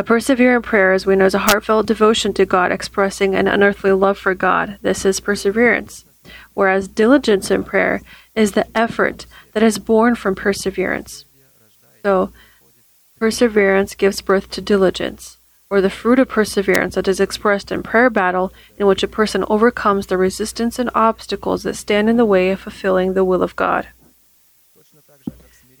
A in prayer, is, we know, is a heartfelt devotion to God, expressing an unearthly love for God. This is perseverance. Whereas diligence in prayer is the effort that is born from perseverance. So, perseverance gives birth to diligence, or the fruit of perseverance that is expressed in prayer battle, in which a person overcomes the resistance and obstacles that stand in the way of fulfilling the will of God.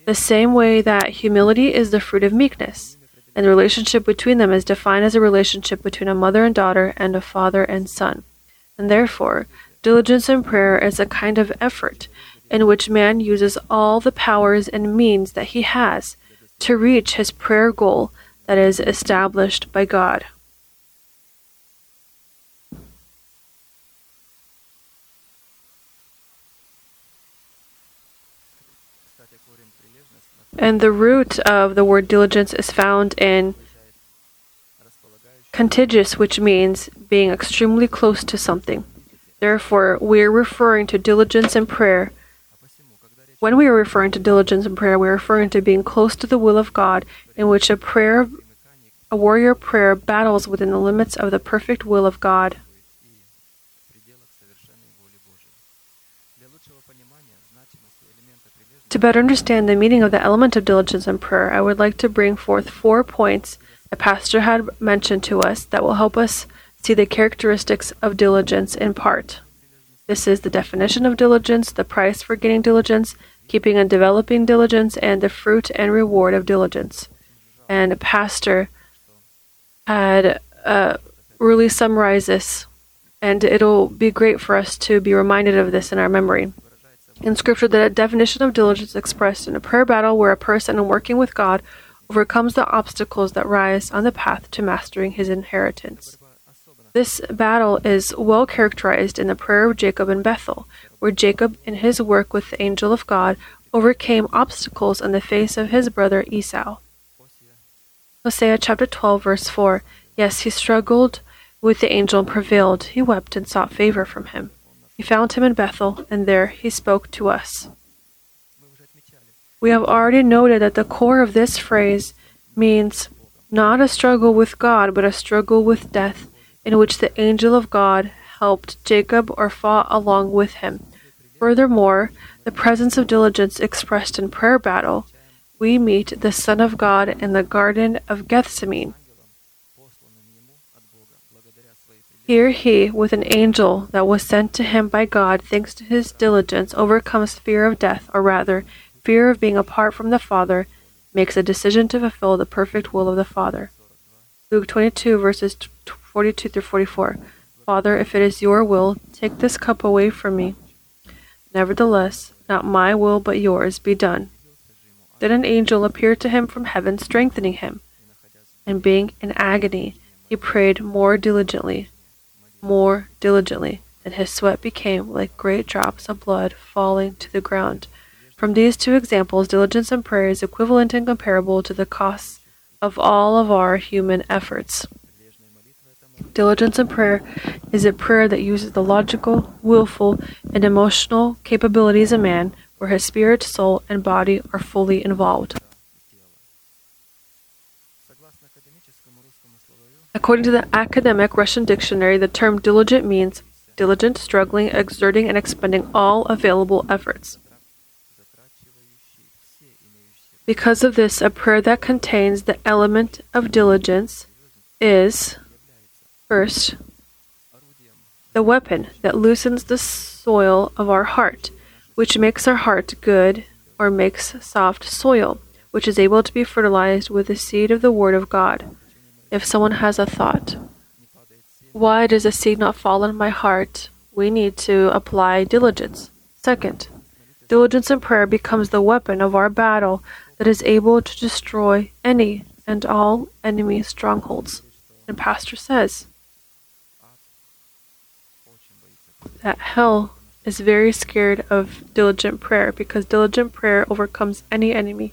The same way that humility is the fruit of meekness and the relationship between them is defined as a relationship between a mother and daughter and a father and son. And therefore, diligence in prayer is a kind of effort in which man uses all the powers and means that he has to reach his prayer goal that is established by God. And the root of the word diligence is found in contiguous, which means being extremely close to something. Therefore, we are referring to diligence in prayer. When we are referring to diligence in prayer, we are referring to being close to the will of God, in which a prayer, a warrior prayer, battles within the limits of the perfect will of God. To better understand the meaning of the element of diligence in prayer, I would like to bring forth four points that Pastor had mentioned to us that will help us see the characteristics of diligence in part. This is the definition of diligence, the price for getting diligence, keeping and developing diligence, and the fruit and reward of diligence. And Pastor had uh, really summarized this, and it'll be great for us to be reminded of this in our memory in Scripture that a definition of diligence expressed in a prayer battle where a person, in working with God, overcomes the obstacles that rise on the path to mastering his inheritance. This battle is well characterized in the prayer of Jacob in Bethel, where Jacob, in his work with the angel of God, overcame obstacles in the face of his brother Esau. Hosea chapter 12, verse 4 Yes, he struggled with the angel and prevailed. He wept and sought favor from him. He found him in Bethel, and there he spoke to us. We have already noted that the core of this phrase means not a struggle with God, but a struggle with death, in which the angel of God helped Jacob or fought along with him. Furthermore, the presence of diligence expressed in prayer battle, we meet the Son of God in the Garden of Gethsemane, here he, with an angel that was sent to him by God thanks to his diligence, overcomes fear of death, or rather, fear of being apart from the Father, makes a decision to fulfill the perfect will of the Father. Luke 22, verses 42 through 44. Father, if it is your will, take this cup away from me. Nevertheless, not my will, but yours be done. Then an angel appeared to him from heaven, strengthening him. And being in agony, he prayed more diligently, more diligently, and his sweat became like great drops of blood falling to the ground. From these two examples, diligence in prayer is equivalent and comparable to the costs of all of our human efforts. Diligence in prayer is a prayer that uses the logical, willful, and emotional capabilities of man where his spirit, soul, and body are fully involved. According to the Academic Russian Dictionary, the term "diligent" means "diligent, struggling, exerting and expending all available efforts." Because of this, a prayer that contains the element of diligence is first the weapon that loosens the soil of our heart, which makes our heart good or makes soft soil, which is able to be fertilized with the seed of the Word of God. If someone has a thought, why does a seed not fall in my heart? We need to apply diligence. Second, diligence in prayer becomes the weapon of our battle that is able to destroy any and all enemy strongholds. And Pastor says that hell is very scared of diligent prayer because diligent prayer overcomes any enemy.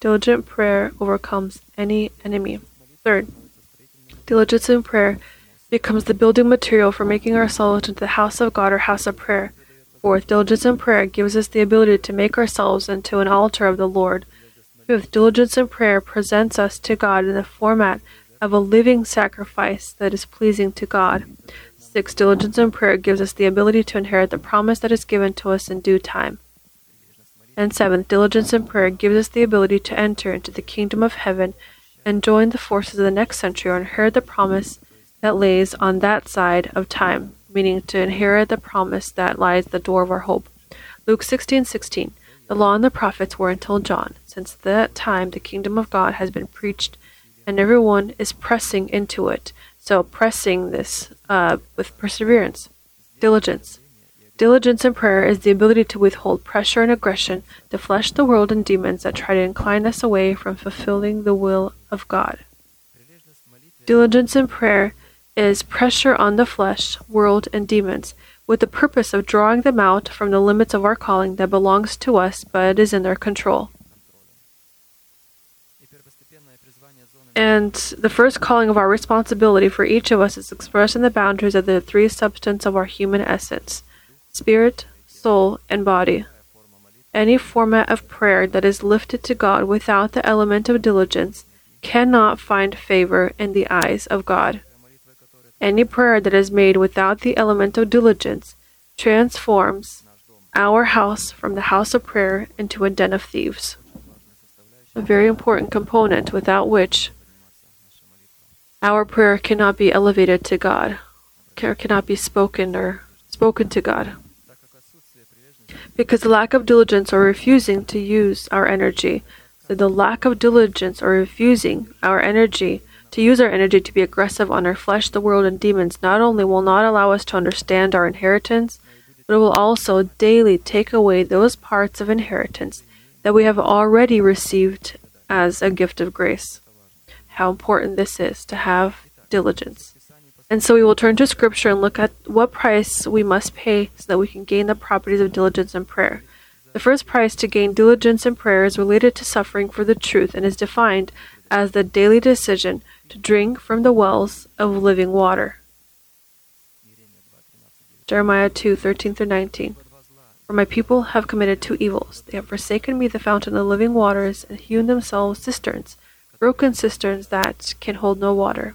Diligent prayer overcomes any enemy. Third, diligence in prayer becomes the building material for making ourselves into the house of God or house of prayer. Fourth, diligence in prayer gives us the ability to make ourselves into an altar of the Lord. Fifth, diligence in prayer presents us to God in the format of a living sacrifice that is pleasing to God. Sixth, diligence in prayer gives us the ability to inherit the promise that is given to us in due time. And seventh, diligence in prayer gives us the ability to enter into the kingdom of heaven and join the forces of the next century or inherit the promise that lays on that side of time, meaning to inherit the promise that lies the door of our hope. Luke 16:16 The law and the prophets were until John. Since that time the kingdom of God has been preached and everyone is pressing into it. So pressing this uh, with perseverance, diligence. Diligence in prayer is the ability to withhold pressure and aggression, the flesh, the world, and demons that try to incline us away from fulfilling the will of God. Diligence in prayer is pressure on the flesh, world, and demons, with the purpose of drawing them out from the limits of our calling that belongs to us but is in their control. And the first calling of our responsibility for each of us is expressed in the boundaries of the three substance of our human essence spirit, soul, and body. Any format of prayer that is lifted to God without the element of diligence cannot find favor in the eyes of God. Any prayer that is made without the element of diligence transforms our house from the house of prayer into a den of thieves. A very important component without which our prayer cannot be elevated to God, cannot be spoken or spoken to God. Because lack of diligence or refusing to use our energy, so the lack of diligence or refusing our energy to use our energy to be aggressive on our flesh, the world, and demons not only will not allow us to understand our inheritance, but it will also daily take away those parts of inheritance that we have already received as a gift of grace. How important this is to have diligence. And so we will turn to Scripture and look at what price we must pay so that we can gain the properties of diligence and prayer. The first price to gain diligence and prayer is related to suffering for the truth and is defined as the daily decision to drink from the wells of living water. Jeremiah 2 13 19. For my people have committed two evils. They have forsaken me, the fountain of living waters, and hewn themselves cisterns, broken cisterns that can hold no water.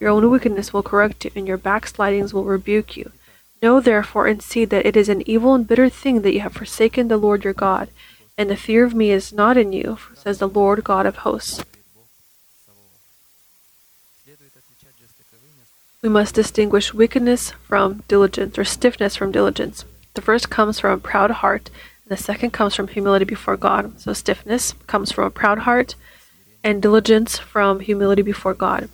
Your own wickedness will correct you, and your backslidings will rebuke you. Know therefore and see that it is an evil and bitter thing that you have forsaken the Lord your God, and the fear of me is not in you, says the Lord God of hosts. We must distinguish wickedness from diligence, or stiffness from diligence. The first comes from a proud heart, and the second comes from humility before God. So, stiffness comes from a proud heart, and diligence from humility before God.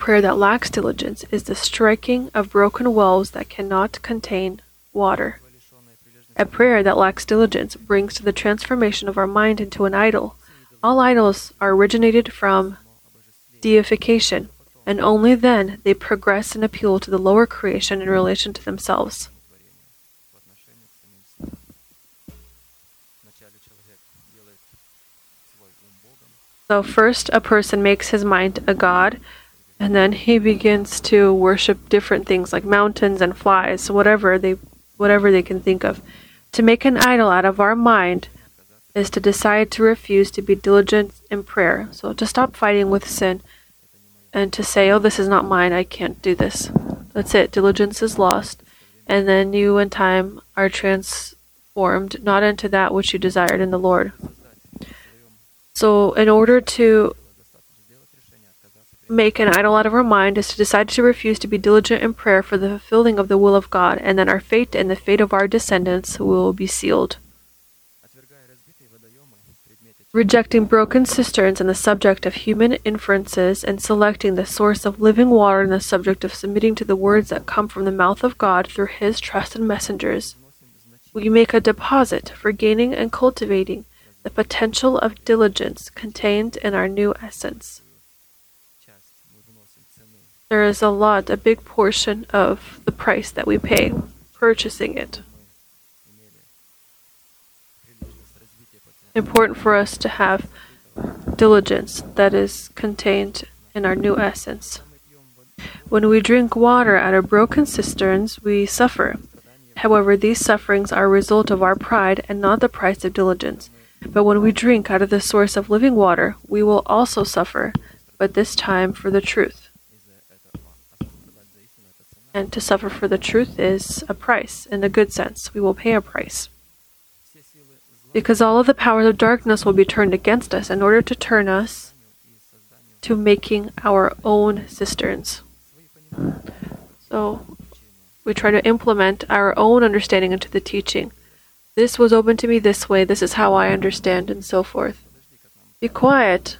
Prayer that lacks diligence is the striking of broken wells that cannot contain water. A prayer that lacks diligence brings to the transformation of our mind into an idol. All idols are originated from deification, and only then they progress and appeal to the lower creation in relation to themselves. So, first, a person makes his mind a god, and then he begins to worship different things like mountains and flies, whatever they whatever they can think of. To make an idol out of our mind is to decide to refuse to be diligent in prayer. So to stop fighting with sin and to say, "Oh, this is not mine. I can't do this." That's it. Diligence is lost. And then you in time are transformed not into that which you desired in the Lord. So in order to make an idol out of our mind is to decide to refuse to be diligent in prayer for the fulfilling of the will of God, and then our fate and the fate of our descendants will be sealed. Rejecting broken cisterns and the subject of human inferences, and selecting the source of living water and the subject of submitting to the words that come from the mouth of God through His trusted messengers, we make a deposit for gaining and cultivating the potential of diligence contained in our new essence there is a lot, a big portion of the price that we pay purchasing it. Important for us to have diligence that is contained in our new essence. When we drink water out of broken cisterns, we suffer. However, these sufferings are a result of our pride and not the price of diligence. But when we drink out of the source of living water, we will also suffer, but this time for the truth. And to suffer for the truth is a price, in the good sense. We will pay a price. Because all of the powers of darkness will be turned against us in order to turn us to making our own cisterns. So we try to implement our own understanding into the teaching. This was open to me this way, this is how I understand, and so forth. Be quiet.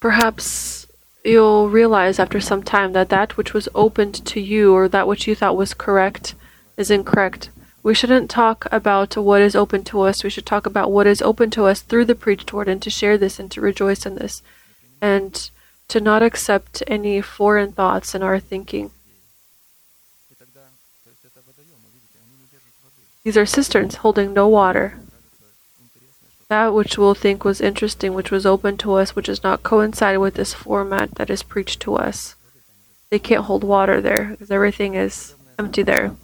Perhaps you'll realize after some time that that which was opened to you or that which you thought was correct is incorrect. We shouldn't talk about what is open to us. We should talk about what is open to us through the preached word and to share this and to rejoice in this and to not accept any foreign thoughts in our thinking. These are cisterns holding no water that which we'll think was interesting, which was open to us, which is not coincided with this format that is preached to us. They can't hold water there because everything is empty there.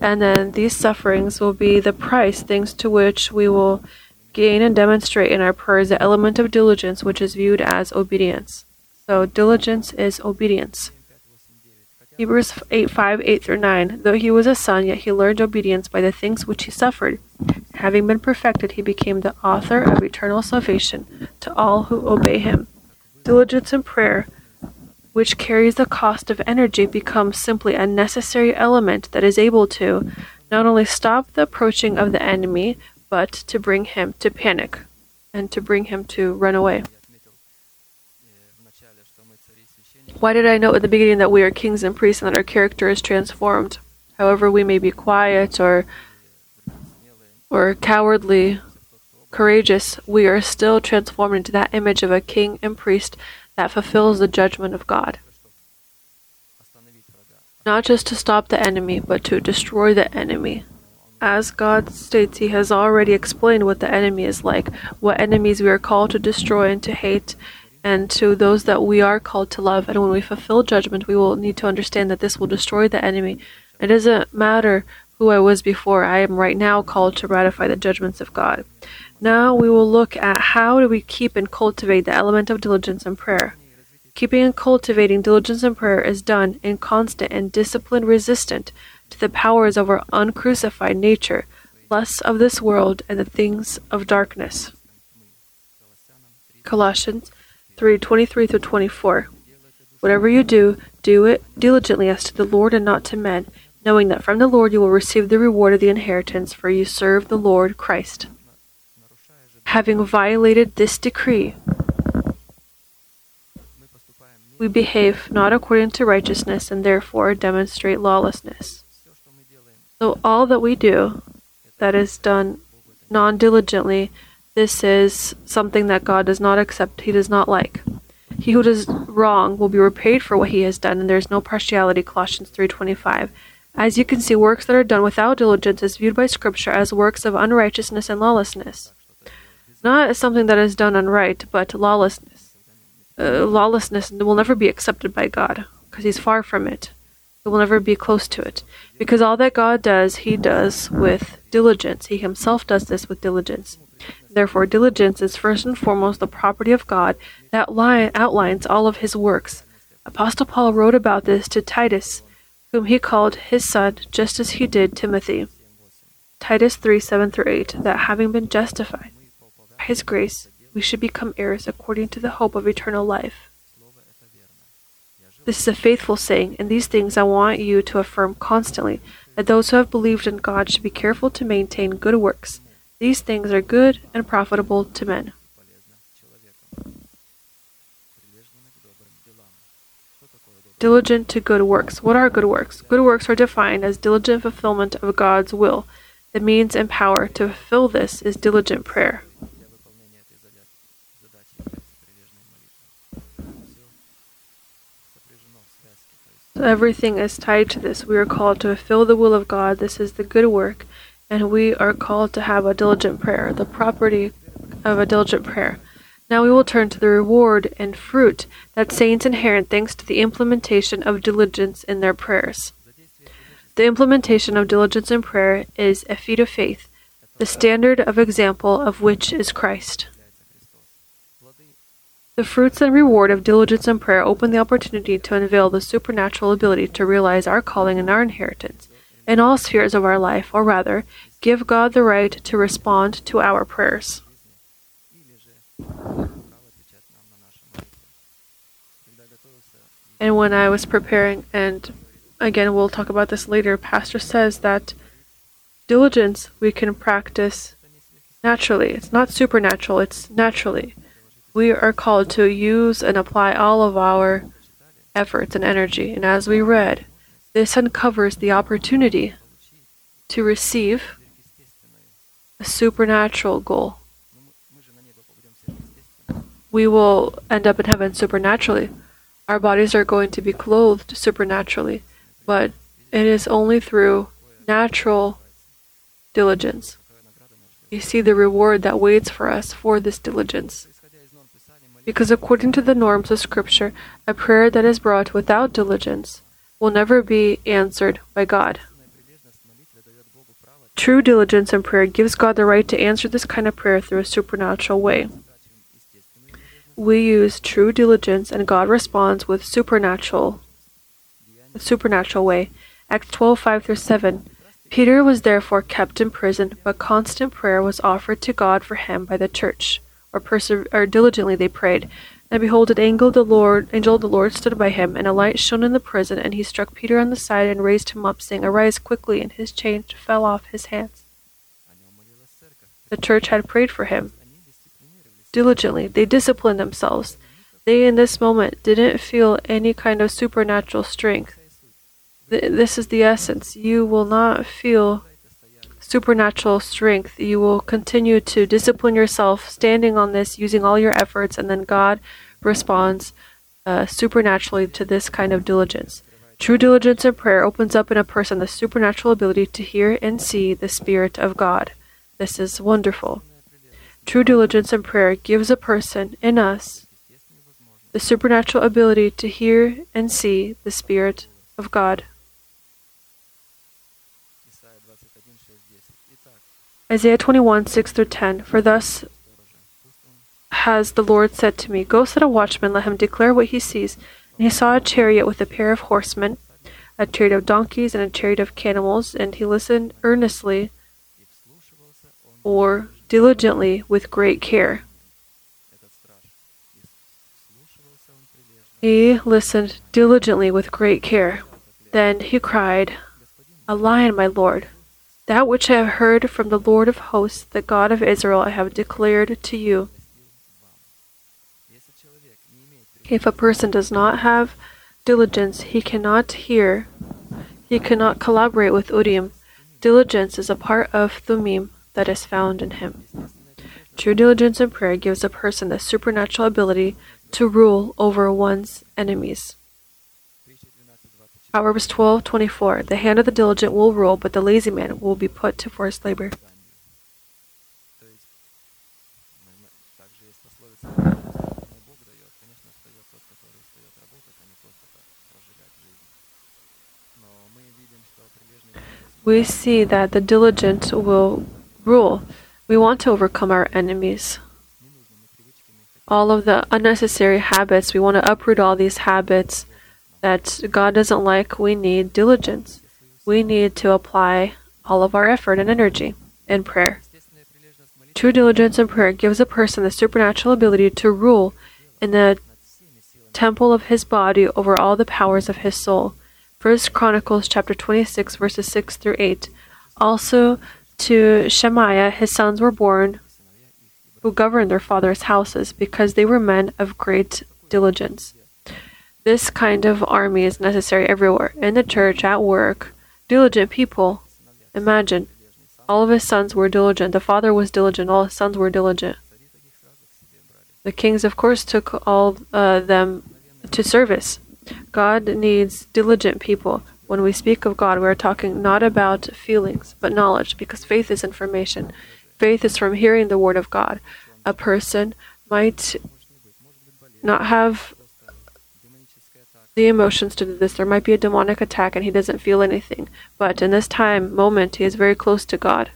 And then these sufferings will be the price, things to which we will gain and demonstrate in our prayers the element of diligence, which is viewed as obedience. So, diligence is obedience. Hebrews 8 5, 8 through 9. Though he was a son, yet he learned obedience by the things which he suffered. Having been perfected, he became the author of eternal salvation to all who obey him. Diligence in prayer, which carries the cost of energy, becomes simply a necessary element that is able to not only stop the approaching of the enemy, but to bring him to panic and to bring him to run away. Why did I note at the beginning that we are kings and priests and that our character is transformed? However, we may be quiet or or cowardly, courageous, we are still transformed into that image of a king and priest that fulfills the judgment of God. Not just to stop the enemy, but to destroy the enemy. As God states, He has already explained what the enemy is like, what enemies we are called to destroy and to hate, and to those that we are called to love. And when we fulfill judgment, we will need to understand that this will destroy the enemy. It doesn't matter who I was before, I am right now called to ratify the judgments of God. Now we will look at how do we keep and cultivate the element of diligence and prayer. Keeping and cultivating diligence and prayer is done in constant and disciplined resistance to the powers of our uncrucified nature, lusts of this world, and the things of darkness. Colossians 3 23 through 24. Whatever you do, do it diligently as to the Lord and not to men, knowing that from the Lord you will receive the reward of the inheritance, for you serve the Lord Christ. Having violated this decree, we behave not according to righteousness and therefore demonstrate lawlessness. So all that we do that is done non diligently this is something that God does not accept, He does not like. He who does wrong will be repaid for what he has done, and there is no partiality. Colossians 3:25. As you can see, works that are done without diligence is viewed by Scripture as works of unrighteousness and lawlessness. Not as something that is done unright, but lawlessness. Uh, lawlessness will never be accepted by God, because He's far from it. It will never be close to it. Because all that God does, He does with diligence. He Himself does this with diligence. Therefore, diligence is first and foremost the property of God that line outlines all of His works. Apostle Paul wrote about this to Titus, whom he called his son, just as he did Timothy. Titus 3 7 through 8, that having been justified by his grace, we should become heirs according to the hope of eternal life. This is a faithful saying, and these things I want you to affirm constantly that those who have believed in God should be careful to maintain good works. These things are good and profitable to men. Diligent to good works. What are good works? Good works are defined as diligent fulfillment of God's will. The means and power to fulfill this is diligent prayer. So everything is tied to this. We are called to fulfill the will of God. This is the good work. And we are called to have a diligent prayer, the property of a diligent prayer. Now we will turn to the reward and fruit that saints inherit thanks to the implementation of diligence in their prayers. The implementation of diligence in prayer is a feat of faith, the standard of example of which is Christ. The fruits and reward of diligence in prayer open the opportunity to unveil the supernatural ability to realize our calling and our inheritance in all spheres of our life, or rather, give God the right to respond to our prayers. And when I was preparing, and again, we'll talk about this later, Pastor says that diligence we can practice naturally. It's not supernatural, it's naturally. We are called to use and apply all of our efforts and energy. And as we read, this uncovers the opportunity to receive a supernatural goal. We will end up in heaven supernaturally. Our bodies are going to be clothed supernaturally, but it is only through natural diligence. You see the reward that waits for us for this diligence. Because according to the norms of Scripture, a prayer that is brought without diligence will never be answered by God. True diligence in prayer gives God the right to answer this kind of prayer through a supernatural way. We use true diligence and God responds with supernatural supernatural way. Acts 12 5 through 7. Peter was therefore kept in prison, but constant prayer was offered to God for him by the church, or, perse- or diligently they prayed. And behold, an angel of the Lord, angel of the Lord stood by him, and a light shone in the prison, and he struck Peter on the side and raised him up, saying, Arise quickly, and his chains fell off his hands. The church had prayed for him. Diligently, they disciplined themselves. They, in this moment, didn't feel any kind of supernatural strength. Th- this is the essence. You will not feel supernatural strength. You will continue to discipline yourself, standing on this, using all your efforts, and then God responds uh, supernaturally to this kind of diligence. True diligence in prayer opens up in a person the supernatural ability to hear and see the Spirit of God. This is wonderful. True diligence in prayer gives a person in us the supernatural ability to hear and see the Spirit of God. Isaiah 21, 6 through 10. For thus has the Lord said to me, Go set a watchman, let him declare what he sees. And he saw a chariot with a pair of horsemen, a chariot of donkeys, and a chariot of camels, and he listened earnestly or diligently with great care. He listened diligently with great care. Then he cried, A lion, my Lord! That which I have heard from the Lord of hosts, the God of Israel, I have declared to you. If a person does not have diligence, he cannot hear, he cannot collaborate with Urim. Diligence is a part of Thummim that is found in him. True diligence in prayer gives a person the supernatural ability to rule over one's enemies. Proverbs twelve twenty-four. The hand of the diligent will rule, but the lazy man will be put to forced labor. We see that the diligent will rule. We want to overcome our enemies. All of the unnecessary habits, we want to uproot all these habits that God doesn't like, we need diligence. We need to apply all of our effort and energy in prayer. True diligence in prayer gives a person the supernatural ability to rule in the temple of his body over all the powers of his soul. 1 Chronicles chapter 26 verses 6 through 8. Also to Shemaiah his sons were born who governed their father's houses because they were men of great diligence. This kind of army is necessary everywhere in the church, at work. Diligent people. Imagine. All of his sons were diligent. The father was diligent. All his sons were diligent. The kings, of course, took all uh, them to service. God needs diligent people. When we speak of God, we are talking not about feelings, but knowledge, because faith is information. Faith is from hearing the word of God. A person might not have the emotions to do this. There might be a demonic attack and he doesn't feel anything. But in this time, moment, he is very close to God.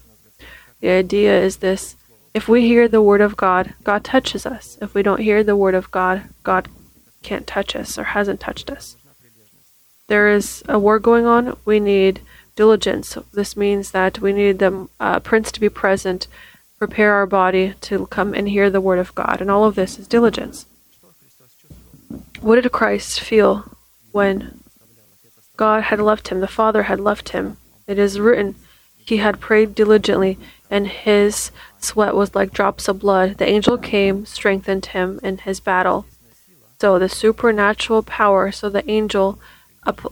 The idea is this if we hear the word of God, God touches us. If we don't hear the word of God, God can't touch us or hasn't touched us. There is a war going on. We need diligence. This means that we need the uh, prince to be present, prepare our body to come and hear the word of God. And all of this is diligence. What did Christ feel when God had left him, the Father had left him? It is written, He had prayed diligently, and his sweat was like drops of blood. The angel came, strengthened him in his battle. So, the supernatural power, so the angel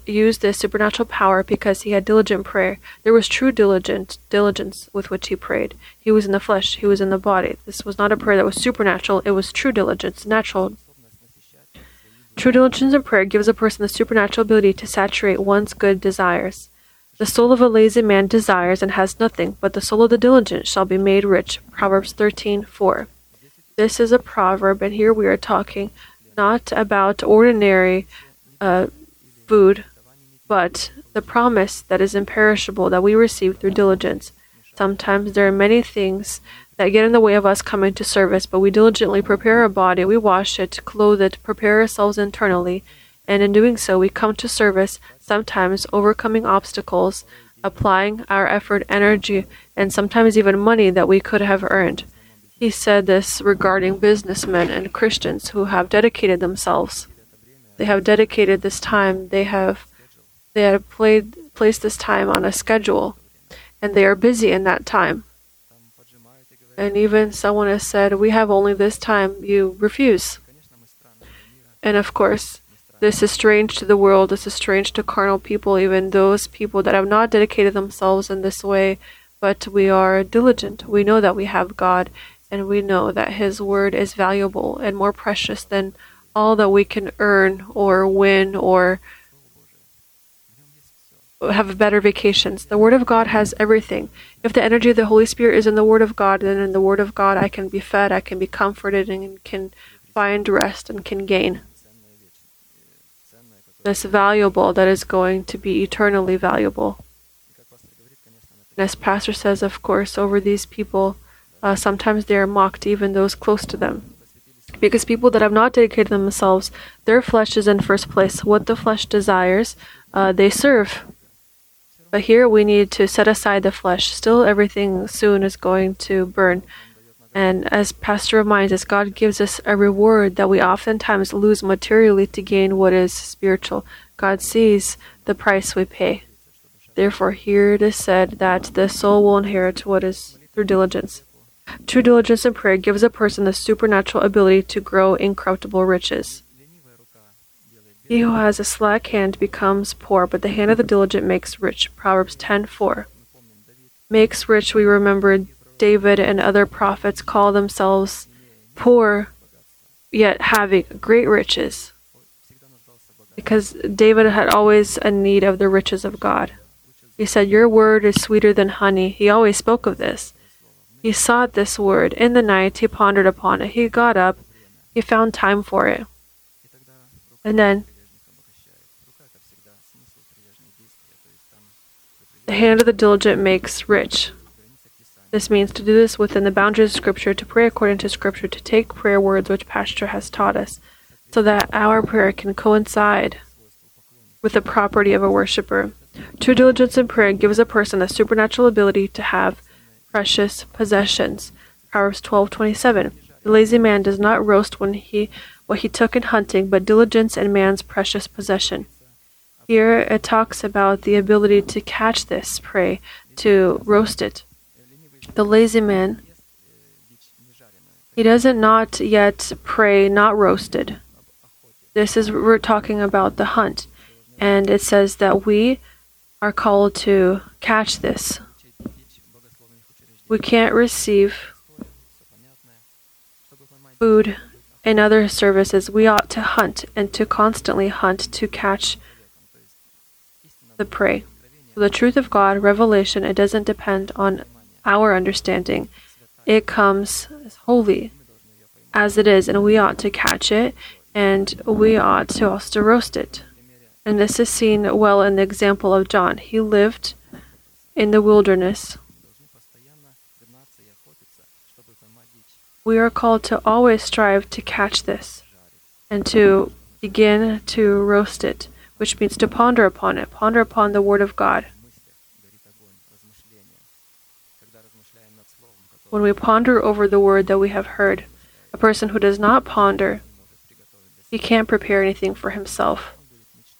used this supernatural power because he had diligent prayer. There was true diligence, diligence with which he prayed. He was in the flesh, he was in the body. This was not a prayer that was supernatural, it was true diligence, natural True diligence in prayer gives a person the supernatural ability to saturate one's good desires. The soul of a lazy man desires and has nothing, but the soul of the diligent shall be made rich. Proverbs 13:4. This is a proverb, and here we are talking not about ordinary uh, food, but the promise that is imperishable that we receive through diligence. Sometimes there are many things that get in the way of us coming to service, but we diligently prepare our body, we wash it, clothe it, prepare ourselves internally, and in doing so, we come to service, sometimes overcoming obstacles, applying our effort, energy, and sometimes even money that we could have earned. He said this regarding businessmen and Christians who have dedicated themselves. They have dedicated this time, they have they have played placed this time on a schedule, and they are busy in that time. And even someone has said, We have only this time, you refuse. And of course, this is strange to the world, this is strange to carnal people, even those people that have not dedicated themselves in this way, but we are diligent. We know that we have God, and we know that His Word is valuable and more precious than all that we can earn or win or have better vacations. The Word of God has everything. If the energy of the Holy Spirit is in the Word of God, then in the Word of God I can be fed, I can be comforted, and can find rest and can gain. That's valuable, that is going to be eternally valuable. And as Pastor says, of course, over these people, uh, sometimes they are mocked, even those close to them. Because people that have not dedicated themselves, their flesh is in first place. What the flesh desires, uh, they serve. But here we need to set aside the flesh. Still, everything soon is going to burn. And as Pastor reminds us, God gives us a reward that we oftentimes lose materially to gain what is spiritual. God sees the price we pay. Therefore, here it is said that the soul will inherit what is through diligence. True diligence in prayer gives a person the supernatural ability to grow incorruptible riches. He who has a slack hand becomes poor, but the hand of the diligent makes rich. Proverbs 10:4. Makes rich, we remember David and other prophets call themselves poor, yet having great riches. Because David had always a need of the riches of God. He said, Your word is sweeter than honey. He always spoke of this. He sought this word. In the night, he pondered upon it. He got up. He found time for it. And then the hand of the diligent makes rich. This means to do this within the boundaries of Scripture, to pray according to Scripture, to take prayer words which Pastor has taught us, so that our prayer can coincide with the property of a worshiper. True diligence in prayer gives a person the supernatural ability to have precious possessions. Proverbs 12:27. The lazy man does not roast when he what he took in hunting, but diligence in man's precious possession. Here it talks about the ability to catch this prey, to roast it. The lazy man, he doesn't not yet pray not roasted. This is we're talking about the hunt, and it says that we are called to catch this. We can't receive food and other services. We ought to hunt and to constantly hunt to catch the prey. So the truth of God, revelation, it doesn't depend on our understanding. It comes holy as it is, and we ought to catch it and we ought to also roast it. And this is seen well in the example of John. He lived in the wilderness. We are called to always strive to catch this and to begin to roast it which means to ponder upon it, ponder upon the Word of God. When we ponder over the Word that we have heard, a person who does not ponder, he can't prepare anything for himself.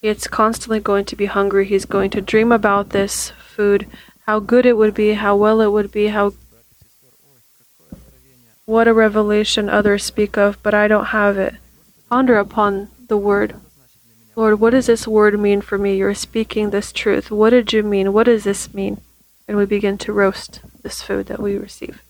It's constantly going to be hungry. He's going to dream about this food, how good it would be, how well it would be, how what a revelation others speak of, but I don't have it. Ponder upon the word. Lord, what does this word mean for me? You're speaking this truth. What did you mean? What does this mean? And we begin to roast this food that we receive.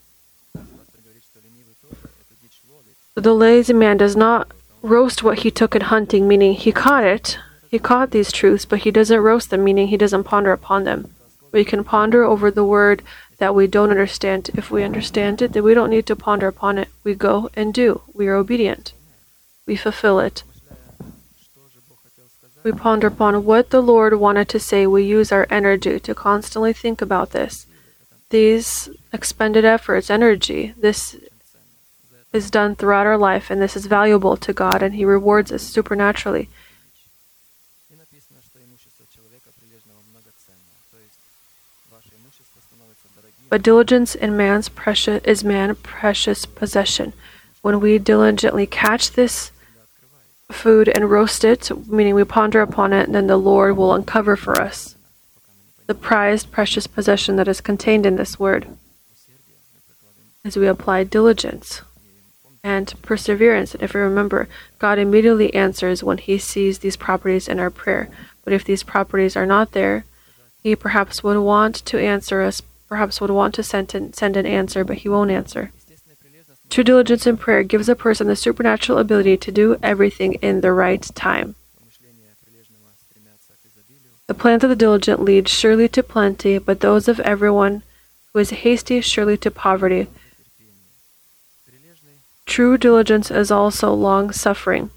The lazy man does not roast what he took in hunting, meaning he caught it, he caught these truths, but he doesn't roast them, meaning he doesn't ponder upon them. We can ponder over the word that we don't understand. If we understand it, then we don't need to ponder upon it. We go and do. We are obedient. We fulfill it. We ponder upon what the Lord wanted to say. We use our energy to constantly think about this. These expended efforts, energy, this is done throughout our life, and this is valuable to God, and He rewards us supernaturally. But diligence in man's precious is man precious possession. When we diligently catch this food and roast it, meaning we ponder upon it, and then the Lord will uncover for us the prized, precious possession that is contained in this word as we apply diligence and perseverance. And if we remember, God immediately answers when He sees these properties in our prayer. But if these properties are not there, He perhaps would want to answer us, perhaps would want to send, an answer, but He won't answer. True diligence in prayer gives a person the supernatural ability to do everything in the right time. The plans of the diligent lead surely to plenty, but those of everyone who is hasty surely to poverty. True diligence is also long suffering.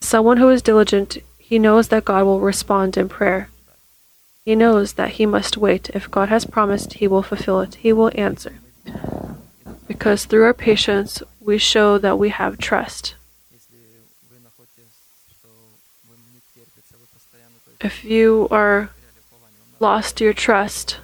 Someone who is diligent, he knows that God will respond in prayer. He knows that he must wait. If God has promised, he will fulfill it, he will answer because through our patience, we show that we have trust. If you are lost your trust,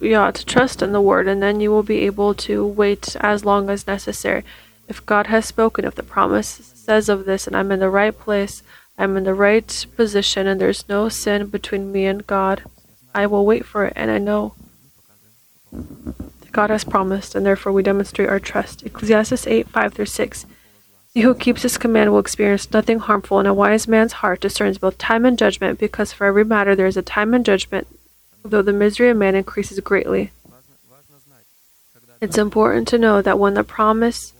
you ought to trust in the word, and then you will be able to wait as long as necessary. If God has spoken, if the promise says of this, and I'm in the right place, I'm in the right position, and there's no sin between me and God, I will wait for it, and I know. God has promised, and therefore we demonstrate our trust. Ecclesiastes 8 5 through 6. He who keeps his command will experience nothing harmful, and a wise man's heart discerns both time and judgment, because for every matter there is a time and judgment, though the misery of man increases greatly. It's important to know that when the promise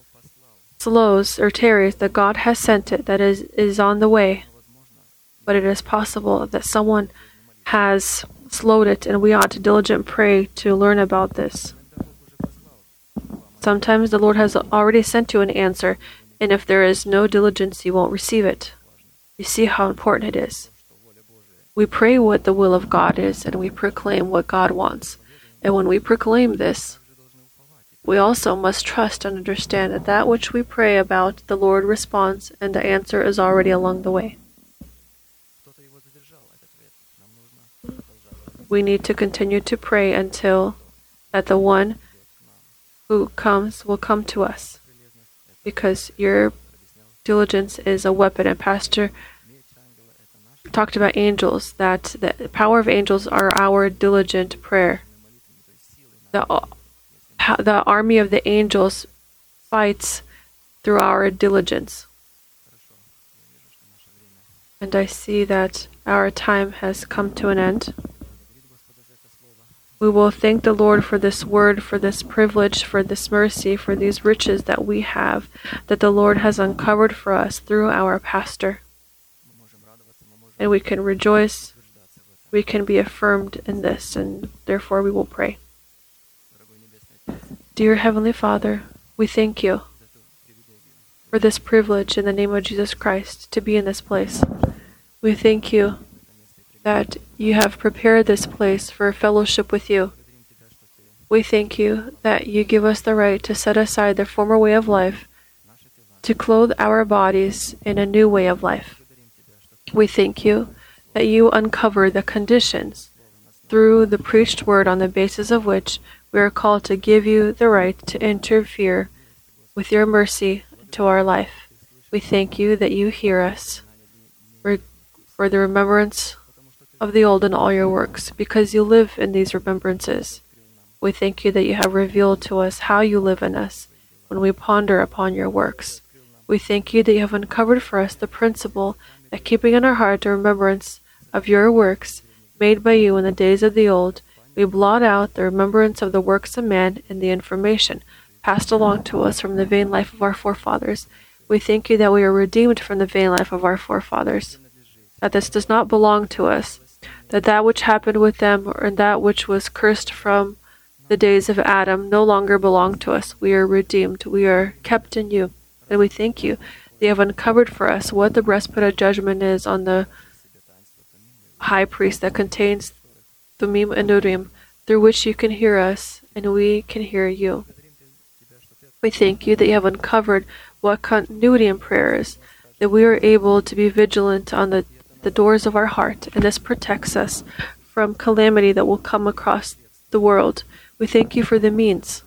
slows or tarries, that God has sent it, that is, is on the way. But it is possible that someone has slowed it, and we ought to diligent pray to learn about this. Sometimes the Lord has already sent you an answer, and if there is no diligence, you won't receive it. You see how important it is. We pray what the will of God is, and we proclaim what God wants. And when we proclaim this, we also must trust and understand that that which we pray about, the Lord responds, and the answer is already along the way. We need to continue to pray until that the one who comes will come to us, because your diligence is a weapon. And Pastor talked about angels, that the power of angels are our diligent prayer. The, the army of the angels fights through our diligence. And I see that our time has come to an end. We will thank the Lord for this word, for this privilege, for this mercy, for these riches that we have, that the Lord has uncovered for us through our pastor. And we can rejoice, we can be affirmed in this, and therefore we will pray. Dear Heavenly Father, we thank you for this privilege in the name of Jesus Christ to be in this place. We thank you that you have prepared this place for fellowship with you. We thank you that you give us the right to set aside the former way of life, to clothe our bodies in a new way of life. We thank you that you uncover the conditions through the preached word on the basis of which we are called to give you the right to interfere with your mercy to our life. We thank you that you hear us for the remembrance of the old and all your works, because you live in these remembrances. We thank you that you have revealed to us how you live in us when we ponder upon your works. We thank you that you have uncovered for us the principle that keeping in our heart a remembrance of your works made by you in the days of the old, we blot out the remembrance of the works of man and the information passed along to us from the vain life of our forefathers. We thank you that we are redeemed from the vain life of our forefathers, that this does not belong to us, that that which happened with them and that which was cursed from the days of Adam no longer belong to us. We are redeemed. We are kept in you. And we thank you. They have uncovered for us what the breastplate of judgment is on the high priest that contains Thummim and Urim, through which you can hear us and we can hear you. We thank you that you have uncovered what continuity in prayer is, that we are able to be vigilant on the, the doors of our heart, and this protects us from calamity that will come across the world. We thank you for the means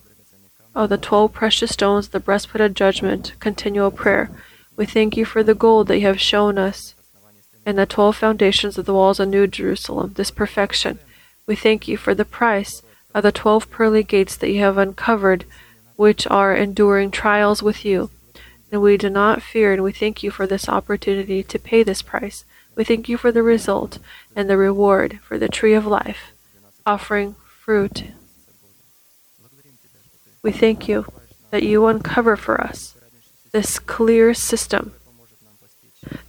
of the twelve precious stones, the breastplate of judgment, continual prayer. We thank you for the gold that you have shown us and the twelve foundations of the walls of New Jerusalem, this perfection. We thank you for the price of the twelve pearly gates that you have uncovered, which are enduring trials with you. And we do not fear, and we thank you for this opportunity to pay this price. We thank you for the result and the reward for the tree of life, offering fruit. We thank you that you uncover for us this clear system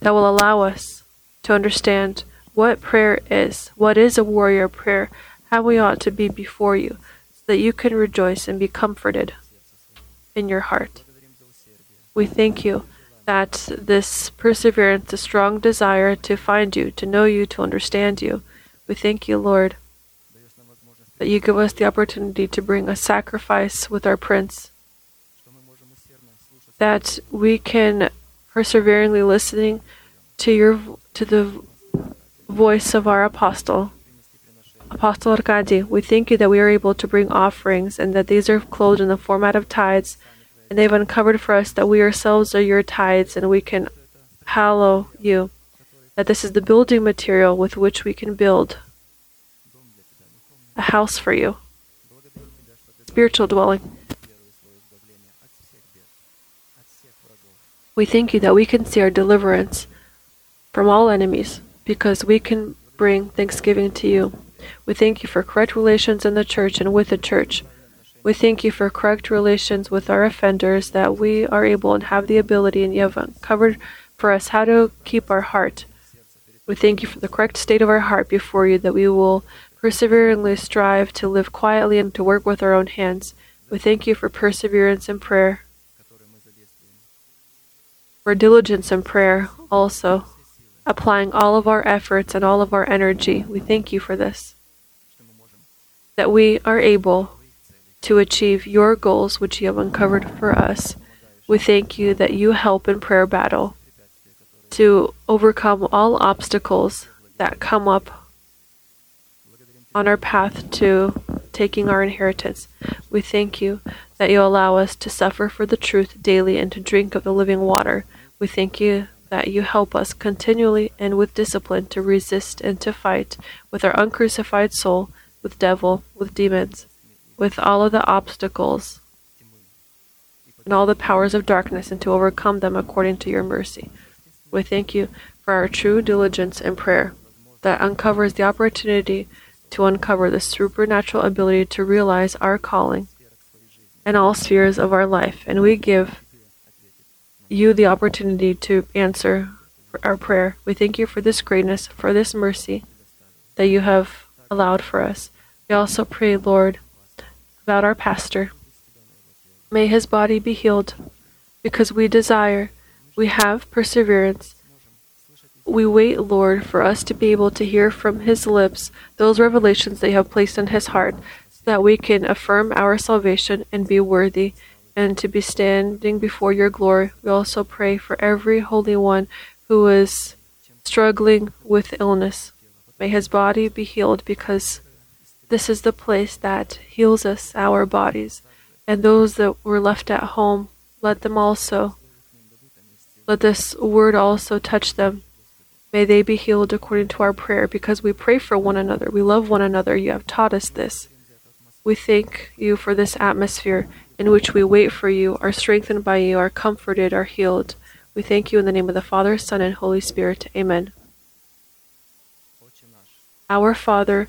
that will allow us to understand what prayer is, what is a warrior prayer, how we ought to be before you, so that you can rejoice and be comforted in your heart. We thank you that this perseverance, the strong desire to find you, to know you, to understand you, we thank you, Lord, that you give us the opportunity to bring a sacrifice with our Prince, that we can perseveringly listening to your to the voice of our apostle, Apostle Arkady. We thank you that we are able to bring offerings and that these are clothed in the format of tithes, and they've uncovered for us that we ourselves are your tithes and we can hallow you. That this is the building material with which we can build a house for you, spiritual dwelling. We thank you that we can see our deliverance from all enemies because we can bring thanksgiving to you. We thank you for correct relations in the church and with the church. We thank you for correct relations with our offenders, that we are able and have the ability, and you have uncovered for us how to keep our heart. We thank you for the correct state of our heart before you, that we will perseveringly strive to live quietly and to work with our own hands. We thank you for perseverance in prayer, for diligence in prayer also, applying all of our efforts and all of our energy. We thank you for this, that we are able to achieve your goals which you have uncovered for us. We thank you that you help in prayer battle to overcome all obstacles that come up on our path to taking our inheritance. We thank you that you allow us to suffer for the truth daily and to drink of the living water. We thank you that you help us continually and with discipline to resist and to fight with our uncrucified soul, with devil, with demons with all of the obstacles and all the powers of darkness and to overcome them according to your mercy. We thank you for our true diligence and prayer that uncovers the opportunity to uncover the supernatural ability to realize our calling in all spheres of our life. And we give you the opportunity to answer our prayer. We thank you for this greatness, for this mercy that you have allowed for us. We also pray, Lord, about our pastor. May his body be healed because we desire, we have perseverance. We wait, Lord, for us to be able to hear from his lips those revelations that have placed in his heart so that we can affirm our salvation and be worthy and to be standing before your glory. We also pray for every holy one who is struggling with illness. May his body be healed because this is the place that heals us, our bodies, and those that were left at home, let them also, let this word also touch them. May they be healed according to our prayer, because we pray for one another. We love one another. You have taught us this. We thank you for this atmosphere in which we wait for you, are strengthened by you, are comforted, are healed. We thank you in the name of the Father, Son, and Holy Spirit. Amen. Our Father,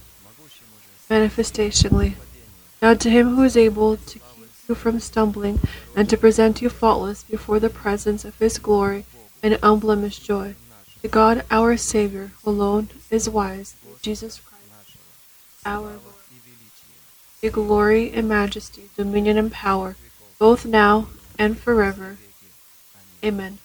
Manifestationly, Now to him who is able to keep you from stumbling and to present you faultless before the presence of his glory and unblemished joy, to God our Savior, alone is wise, Jesus Christ, our Lord, the glory and majesty, dominion and power, both now and forever. Amen.